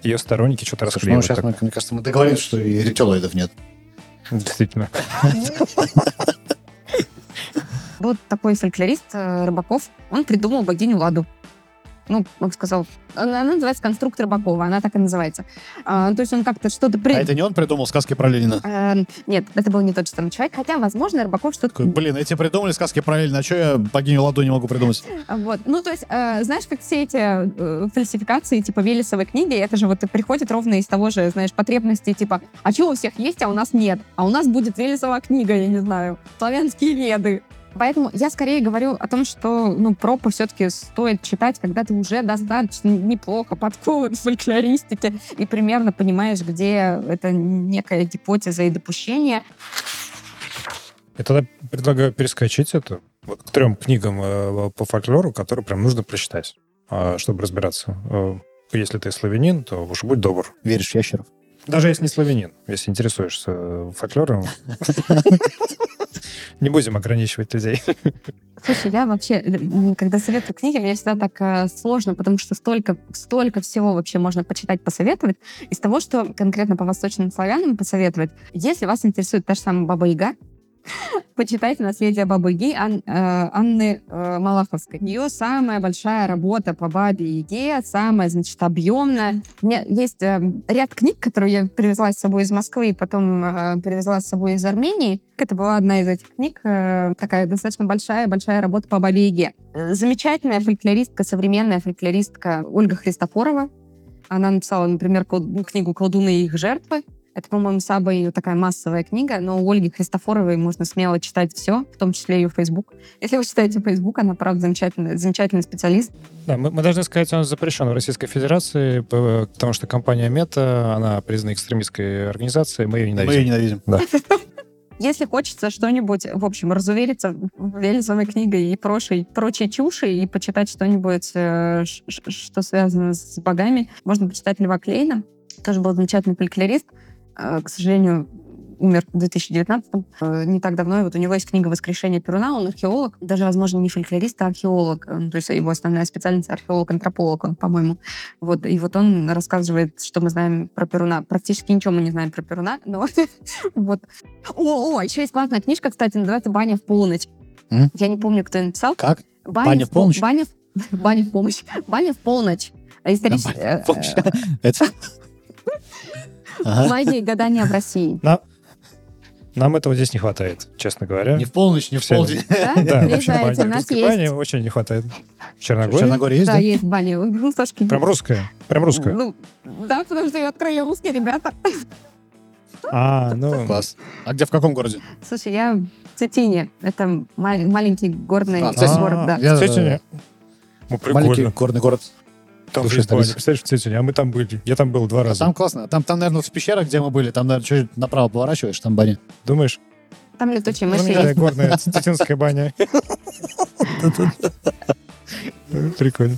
ее сторонники что-то Слушай, ну, расклеивают. сейчас, так. мне кажется, мы договорились, что и рептилоидов нет. Действительно. Вот такой фольклорист э, Рыбаков, он придумал богиню Ладу. Ну, как сказал, она, называется «Конструктор Рыбакова», она так и называется. А, то есть он как-то что-то... При... А это не он придумал сказки про Ленина? Э, нет, это был не тот же самый человек, хотя, возможно, Рыбаков что-то... Такой, блин, эти придумали сказки про Ленина, а что я богиню Ладу не могу придумать? Вот. Ну, то есть, э, знаешь, как все эти э, фальсификации, типа, Велесовой книги, это же вот приходит ровно из того же, знаешь, потребности, типа, а что у всех есть, а у нас нет? А у нас будет Велесова книга, я не знаю, славянские веды. Поэтому я скорее говорю о том, что ну, пропы все-таки стоит читать, когда ты уже достаточно неплохо подкован в фольклористике и примерно понимаешь, где это некая гипотеза и допущение. Я тогда предлагаю перескочить это вот к трем книгам э, по фольклору, которые прям нужно прочитать, э, чтобы разбираться. Э, если ты славянин, то уж будь добр. Веришь в ящеров? Даже если не славянин, если интересуешься фольклором, не будем ограничивать людей. Слушай, я вообще, э, когда советую книги, мне всегда так э, сложно, потому что столько, столько всего вообще можно почитать, посоветовать. Из того, что конкретно по восточным славянам посоветовать, если вас интересует та же самая Баба Яга, почитайте «Наследие Бабы Яги» Ан, э, Анны э, Малаховской. Ее самая большая работа по Бабе Яге, самая, значит, объемная. У меня есть э, ряд книг, которые я привезла с собой из Москвы и потом э, привезла с собой из Армении. Это была одна из этих книг, э, такая достаточно большая-большая работа по Бабе Яге. Э, замечательная фольклористка, современная фольклористка Ольга Христофорова. Она написала, например, книгу «Колдуны и их жертвы». Это, по-моему, самая такая массовая книга, но у Ольги Христофоровой можно смело читать все, в том числе ее Facebook. Если вы читаете Facebook, она, правда, замечательный, замечательный специалист. Да, мы, мы должны сказать, он запрещен в Российской Федерации, потому что компания Мета, она признана экстремистской организацией, мы ее ненавидим. Мы ее ненавидим. Да. Если хочется что-нибудь, в общем, разувериться в Велизовой книгой и прочей, прочей чуши, и почитать что-нибудь, э, что связано с богами, можно почитать Льва Клейна. Тоже был замечательный фольклорист. А, к сожалению, умер в 2019-м, э, не так давно. И вот у него есть книга «Воскрешение Перуна», он археолог, даже, возможно, не фольклорист, а археолог. Э, то есть его основная специальность археолог-антрополог, он, по-моему. Вот, и вот он рассказывает, что мы знаем про Перуна. Практически ничего мы не знаем про Перуна, но вот. О, о, еще есть классная книжка, кстати, называется «Баня в полночь». Я не помню, кто ее написал. Как? Баня, в полночь? Баня, в помощь. Баня в полночь. Историческая. Это ага. магии гадания в России. На... Нам этого здесь не хватает, честно говоря. Не в полночь, не в Все. полдень. Да, Да, приезжайте, у нас есть. бани очень не хватает. В Черногории? В Черногории есть, Да, да? есть баня. Ну, Сашки, Прям русская? Прям русская? Ну, да, потому что я открою русские ребята. А, ну... Класс. А где, в каком городе? Слушай, я в Цитине. Это мал- маленький горный А, в Цитине. город, да. Я- Кстати, ну, Маленький прикольно. горный город. Там же столица. Представляешь, в Цитине, а мы там были. Я там был два А раза. там классно. Там, там, наверное, в пещерах, где мы были, там, наверное, чуть направо поворачиваешь, там баня. Думаешь? Там летучие Ну, мыши есть. горная цитинская баня. Прикольно.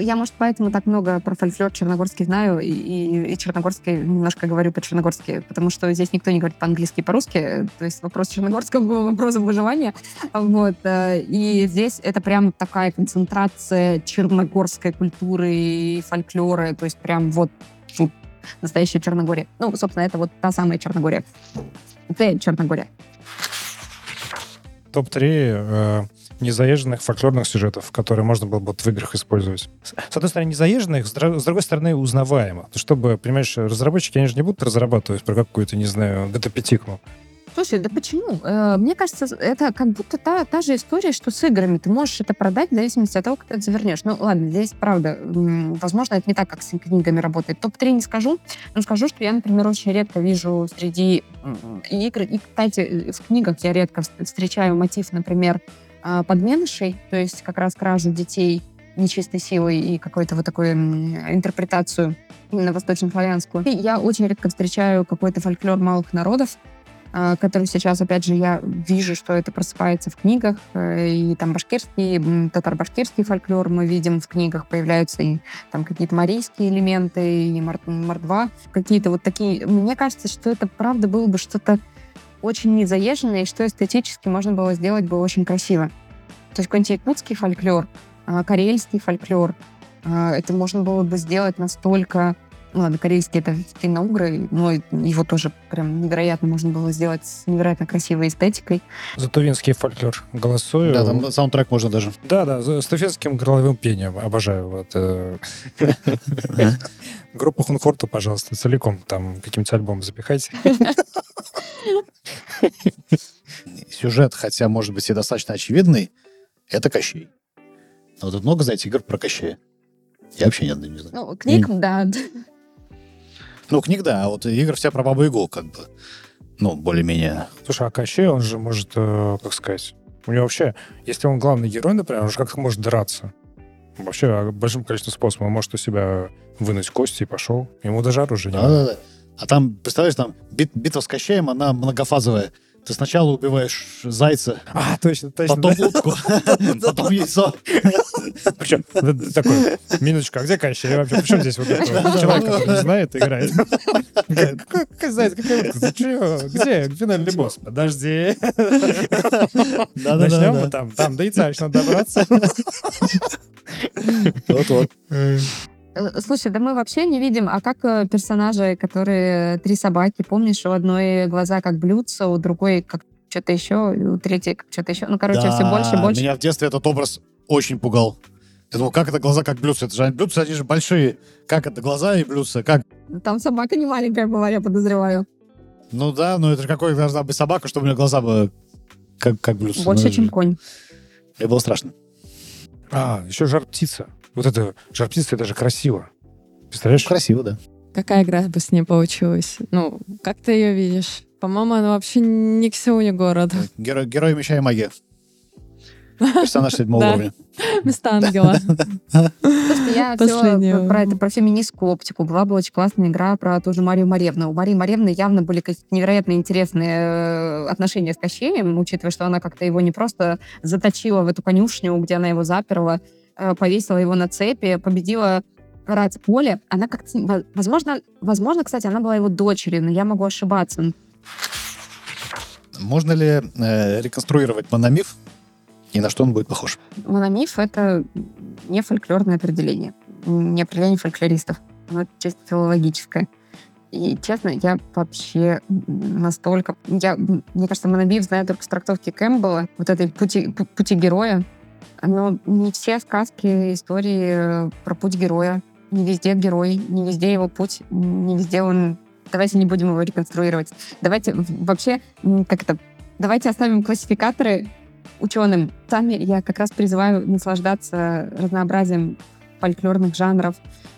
Я, может, поэтому так много про фольклор черногорский знаю, и, и, и черногорский немножко говорю по-черногорски, потому что здесь никто не говорит по-английски и по-русски, то есть вопрос черногорского был вопросом выживания. Вот. э, И здесь это прям такая концентрация черногорской культуры и фольклора, то есть прям вот фу, настоящая Черногория. Ну, собственно, это вот та самая Черногория. Это Черногория. Топ-3 э, незаезженных фольклорных сюжетов, которые можно было бы в играх использовать. С одной стороны, незаезженных, с другой стороны, узнаваемо. Чтобы, понимаешь, разработчики, они же не будут разрабатывать про какую-то, не знаю, GTA-пятикну. Слушай, да почему? Э, Мне кажется, это как будто та, та же история, что с играми. Ты можешь это продать в зависимости от того, как ты это завернешь. Ну, ладно, здесь, правда, возможно, это не так, как с книгами работает. Топ-3 не скажу, но скажу, что я, например, очень редко вижу среди игр, и, кстати, в книгах я редко вс- встречаю мотив, например, подменышей, то есть как раз кражу детей нечистой силой и какую-то вот такую м, интерпретацию именно восточнославянскую. И я очень редко встречаю какой-то фольклор малых народов, а, который сейчас, опять же, я вижу, что это просыпается в книгах, э, и там башкирский, м, татаро-башкирский фольклор мы видим в книгах, появляются и там какие-то марийские элементы, и мор- мордва, какие-то вот такие. Мне кажется, что это, правда, было бы что-то очень незаезженное, и что эстетически можно было сделать бы очень красиво. То есть какой-нибудь якутский фольклор, а, карельский фольклор, а, это можно было бы сделать настолько Ну, ладно, корейский это финно-угры, но его тоже прям невероятно можно было сделать с невероятно красивой эстетикой. За тувинский фольклор голосую. Да, там саундтрек можно даже. Да, да, с тувинским горловым пением. Обожаю. Вот, э, Группу Хунхорту, пожалуйста, целиком там каким-нибудь альбом запихайте. Сюжет, хотя, может быть, и достаточно очевидный, это Кощей. Но тут много, знаете, игр про Кощея. Я вообще ни одной не знаю. Ну, книг, да. Ну, книг, да, а вот игр вся про Бабу Ягу, как бы. Ну, более-менее. Слушай, а Кощей, он же может, э, как сказать, у него вообще, если он главный герой, например, он же как-то может драться. Вообще большим количеством способов. Он может у себя вынуть кости и пошел. Ему даже оружие не надо. Да-да-да. А там, представляешь, там бит- битва с Кощеем, она многофазовая. Ты сначала убиваешь зайца, А, точно, точно. потом утку, потом яйцо. Причем такой, минуточку, а где Кощей вообще? Причем здесь вот этот человек, который не знает, играет? Какой какой заяц, какая утка? Где финальный босс? Подожди. Начнем мы там, там до яйца еще надо добраться. Вот-вот. Э, Слушай, да мы вообще не видим, а как э, персонажи, которые три собаки, помнишь, у одной глаза как блюдца, у другой как что-то еще, и у третьей как что-то еще. Ну, короче, все больше и Да, больше. Меня в детстве этот образ очень пугал. Я думал, как это глаза как блюдца? Это же блюдца, они же большие. Как это глаза и блюдца? Как? Там собака не маленькая была, я подозреваю. Ну да, но это же какой должна быть собака, чтобы у меня глаза были как, как блюдца. Больше, Ну, чем это- конь. Мне было страшно. А, еще жар-птица. Вот это жар-птица, это же красиво. Представляешь? Красиво, да. Какая игра бы с ней получилась? Ну, как ты ее видишь? По-моему, она вообще не Ксюня город. Герой, герой меча и магия. Персонаж седьмого Да. уровня. Вместо ангела. Слушайте, я все про это, про феминистскую оптику. Была бы очень классная игра про ту же Марию Маревну. У Марии Маревны явно были какие-то невероятно интересные э, отношения с Кощеем, учитывая, что она как-то его не просто заточила в эту конюшню, где она его заперла, повесила его на цепи, победила рать поле. Она как-то... во- Возможно, возможно, кстати, она была его дочерью, но я могу ошибаться. Можно ли э, реконструировать мономиф и на что он будет похож? Мономиф — это не фольклорное определение, не определение фольклористов. Оно чисто филологическое. И, честно, я вообще настолько... Я, мне кажется, Мономиф знаю только с трактовки Кэмпбелла, вот этой пути, пу- пути героя. Но не все сказки, истории э, про путь героя. Не везде герой, не везде его путь, не везде он... Давайте не будем его реконструировать. Давайте вообще, м, как это... Давайте оставим классификаторы ученым. Сами я как раз призываю наслаждаться разнообразием фольклорных жанров,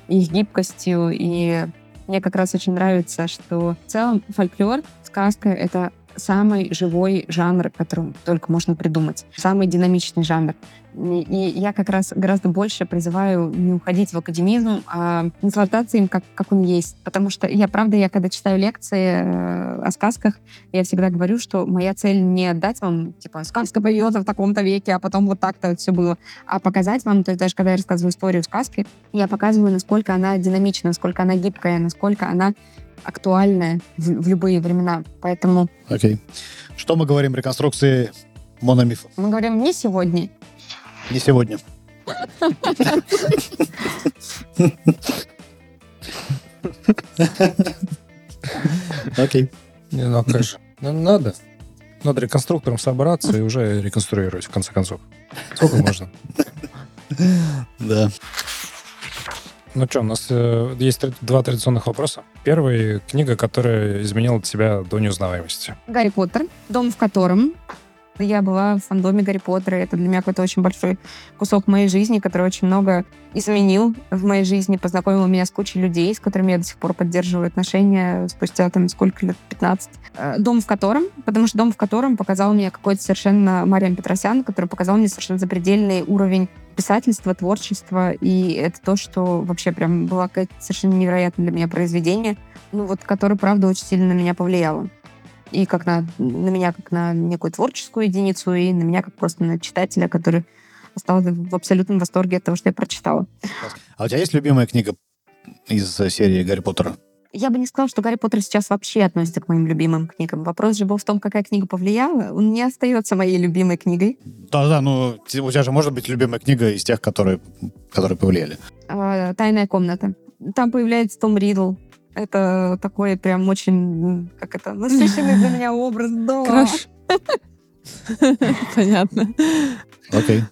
их гибкостью. И мне как раз очень нравится, что в целом фольклор, сказка — это самый живой жанр, который только можно придумать. Самый динамичный жанр. И я как раз гораздо больше призываю не уходить в академизм, а наслаждаться им, как, как он есть. Потому что я, правда, я когда читаю лекции э, о сказках, я всегда говорю, что моя цель не отдать вам, типа, сказка появилась в таком-то веке, а потом вот так-то все было, а показать вам, то есть даже когда я рассказываю историю сказки, я показываю, насколько она динамична, насколько она гибкая, насколько она актуальная в, в любые времена. Поэтому Окей. Что мы говорим реконструкции мономифа? мы говорим не сегодня. Не сегодня. Окей. Не, ну, а же? Ну, надо. Надо реконструктором собраться и уже реконструировать, в конце концов. Сколько можно? Да. Ну что, у нас э, есть два традиционных вопроса. Первый — книга, которая изменила тебя до неузнаваемости. Гарри Поттер, дом в котором я была в фандоме Гарри Поттера. Это для меня какой-то очень большой кусок моей жизни, который очень много изменил в моей жизни, познакомил меня с кучей людей, с которыми я до сих пор поддерживаю отношения спустя там сколько лет, 15. Э, Дом в котором, потому что дом в котором показал мне какой-то совершенно Мариан Петросян, который показал мне совершенно запредельный уровень писательства, творчества, и это то, что вообще прям было какое-то совершенно невероятное для меня произведение, ну вот, которое, правда, очень сильно на меня повлияло и как на, на меня как на некую творческую единицу, и на меня как просто на читателя, который остался в абсолютном восторге от того, что я прочитала. А у тебя есть любимая книга из серии Гарри Поттера? Я бы не сказала, что Гарри Поттер сейчас вообще относится к моим любимым книгам. Вопрос же был в том, какая книга повлияла. Он не остается моей любимой книгой. Да-да, ну у тебя же может быть любимая книга из тех, которые, которые повлияли. А, «Тайная комната». там появляется Том Ридл. Это такой прям очень, как это, насыщенный для меня образ. Да. Краш. Понятно. Окей.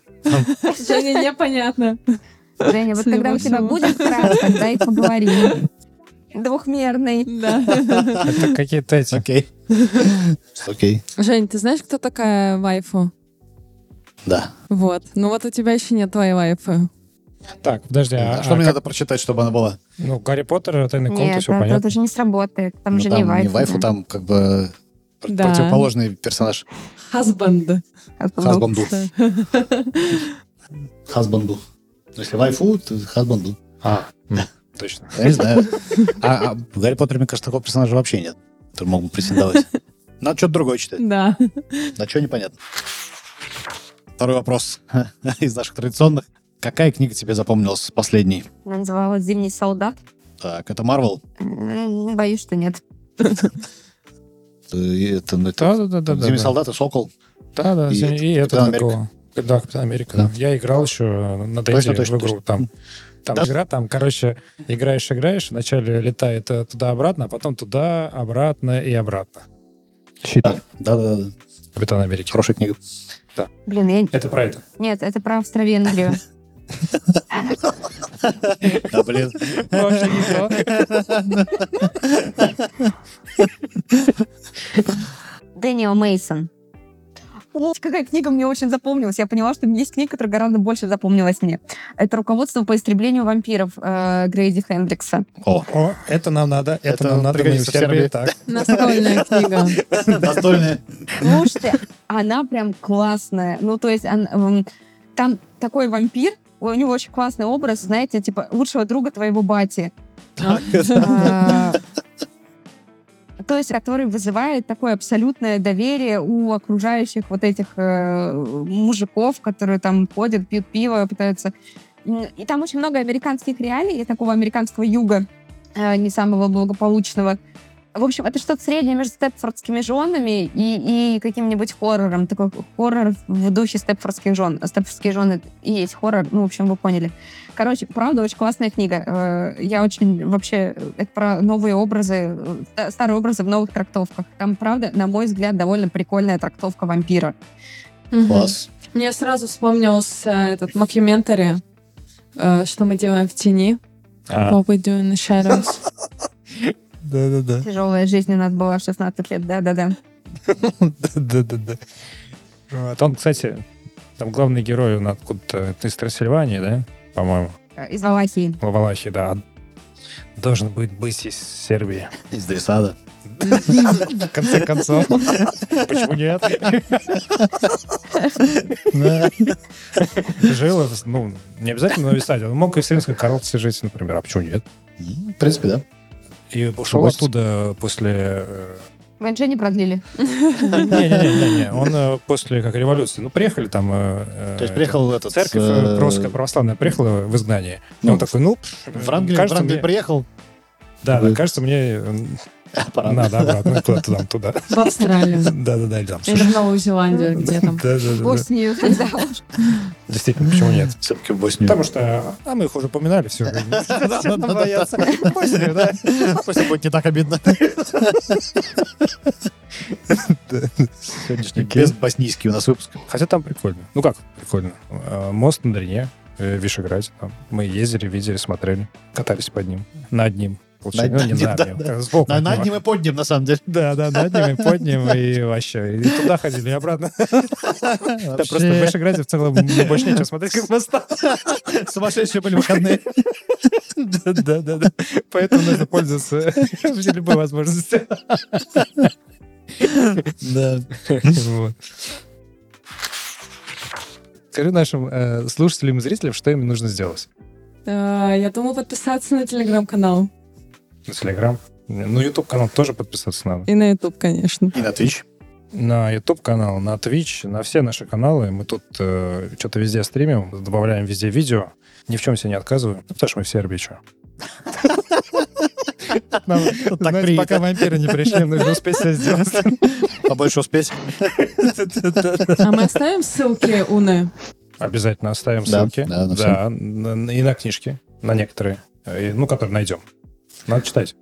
Женя, непонятно. Женя, вот когда у тебя будет краш, тогда и поговорим. Двухмерный. Да. Это какие-то эти... Окей. Окей. Жень, ты знаешь, кто такая вайфу? Да. Вот. Ну вот у тебя еще нет твоей вайфы. Так, подожди, а, А Что а мне как- надо прочитать, чтобы она была? Ну, Гарри Поттер, Тайный комнаты, Нет, все это, понятно. это же не сработает. Там Ну, же там не вайфу. вайфу, да. там как бы Да. противоположный персонаж. Husband. Хасбанду. Хасбанду. Ну, Если вайфу, то хасбанду. А, м, точно. Я не знаю. А, а в Гарри Поттере, мне кажется, такого персонажа вообще нет, который мог бы претендовать. Надо что-то другое читать. Да. На что непонятно. Второй вопрос из наших традиционных. Какая книга тебе запомнилась последней? Она называлась «Зимний солдат». Так, это Марвел? Боюсь, что нет. Это, это, это Да, да, да, да. да, Зимний да. солдат и Сокол. Да, да, И это такого. Да, Капитан Америка. Да. да. Я играл еще на точно, в игру. Там, там Да. игра, там, короче, играешь, играешь, вначале летает э, туда-обратно, а потом туда, обратно и обратно. Щит Да, да, да, да. Капитан Америки. Хорошая книга. Блин, я... Это про это. Нет, это про Австро-Венгрию. Да, блин. Вообще не то. Дэниел Мейсон. Какая книга мне очень запомнилась. Я поняла, что есть книга, которая гораздо больше запомнилась мне. Это «Руководство по истреблению вампиров» э, Грейди Хендрикса. О, О, это нам надо, это, Это нам надо, мы в Сербии. Так. Настольная книга. настольная. Слушайте, она прям классная. Ну, то есть он, м, там такой вампир, у него очень классный образ, знаете, типа лучшего друга твоего бати. А, То есть, который вызывает такое абсолютное доверие у окружающих вот этих э, мужиков, которые там ходят, пьют пиво, пытаются... И там очень много американских реалий, и такого американского юга, э, не самого благополучного. В общем, это что-то среднее между степфордскими женами и, и каким-нибудь хоррором. Такой хоррор в духе степфордских жен. Степфордские жены и есть хоррор, ну, в общем, вы поняли. Короче, правда, очень классная книга. Э, Я очень вообще... э, Это про новые образы, э, старые образы в новых трактовках. Там, правда, на мой взгляд, довольно прикольная трактовка вампира. Класс. Мне сразу вспомнился этот мокюментари, что мы делаем в тени. А, What we do in the shadows. Да-да-да. Тяжелая жизнь у нас была в 16 лет, да-да-да. Да-да-да. Вот он, кстати, там главный герой, он откуда-то из Трансильвании, да, по-моему, Э, Из Валахии. Валахии, да. Должен быть быть из Сербии. Из Дресада. В конце концов. Почему нет? Да. Жил, ну, не обязательно нависать. Он мог и в Сирийской коробке жить, например. А почему нет? В принципе, да. И ушел оттуда после... э, ВНЖ не продлили. Не-не-не, он э, после как революции. Ну, приехали там... э, То есть приехал этот... Церковь русская православная приехала в изгнание. И Ну, он такой, ну, В Англию, в кажется, Англию мне, приехал. да, кажется, мне Пора. надо обратно куда-то там туда. В Австралию. Да-да-да, или там. Или в Новую Зеландию, где там. В Боснию тогда. Действительно, почему нет? Все-таки в Боснию. Потому что, а мы их уже упоминали, все. Да-да-да. боятся. Боснию, да. Пусть будет не так обидно. Сегодняшний без боснийский у нас выпуск. Хотя там прикольно. Ну как прикольно? Э, Мост на Дрине, э, Вишеграде. Там. Мы ездили, видели, смотрели. Катались под ним. Над ним. Получается, Над ну, не ним, да, ним. да. Сбоку. На над ним и под ним, на самом деле. Да, да, над ним и под ним, и вообще. И туда ходили, и обратно. Да, просто в Вишеграде в целом больше нечего смотреть, как с моста. Сумасшедшие были выходные. Да, да, да. Поэтому нужно пользоваться любой возможностью. Да. Скажи нашим э, слушателям и зрителям, что им нужно сделать. Э, Я думаю, подписаться на телеграм-канал. На Телеграм. Ну, YouTube-канал тоже подписаться надо. И на YouTube, конечно. И на Twitch. На YouTube-канал, на Twitch, на все наши каналы. Мы тут э, что-то везде стримим, добавляем везде видео. Ни в чем себе не отказываем. Ну, потому что мы в Сербии, что. Нам, Так знаете, принято. пока вампиры не пришли, нужно успеть все сделать. Побольше успеть. А мы оставим ссылки Уны? Обязательно оставим Да, ссылки. да, на Да, и на книжки, на некоторые. ну, который найдем. Надо читать.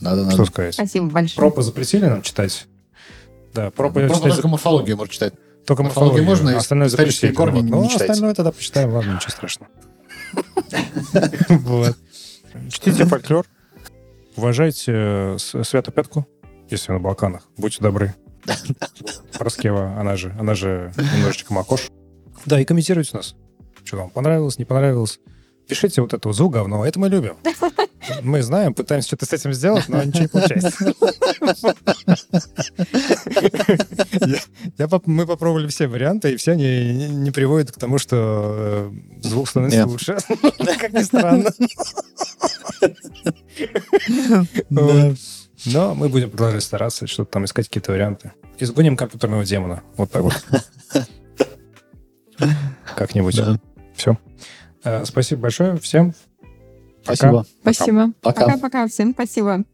Надо, надо. Что сказать? Спасибо большое. Пропы запретили нам читать. Да, пропы Просто читать только морфологию можно читать. только морфологию морфологию. можно, а остальное запретили. корни Вот. не Ну, читайте. остальное тогда почитаем, ладно, ничего страшного. Вот. Чтите фольклор, уважайте э, С- Святу Пятку, если на Балканах. Будьте добры. Проскева, она же, она же немножечко макош. Да, и комментируйте нас. Что вам понравилось, не понравилось. Пишите вот это звук говно, это мы любим. Мы знаем, пытаемся что-то с этим сделать, но ничего не получается. Мы попробовали все варианты, и все они не- приводят к тому, что э, звук становится лучше. Как ни странно. Но мы будем продолжать стараться, что-то там искать какие-то варианты. Изгоним компьютерного демона. Вот так вот. Как-нибудь. Все. Спасибо большое всем. Пока. Спасибо. Спасибо. Пока. Пока-пока. Всем спасибо.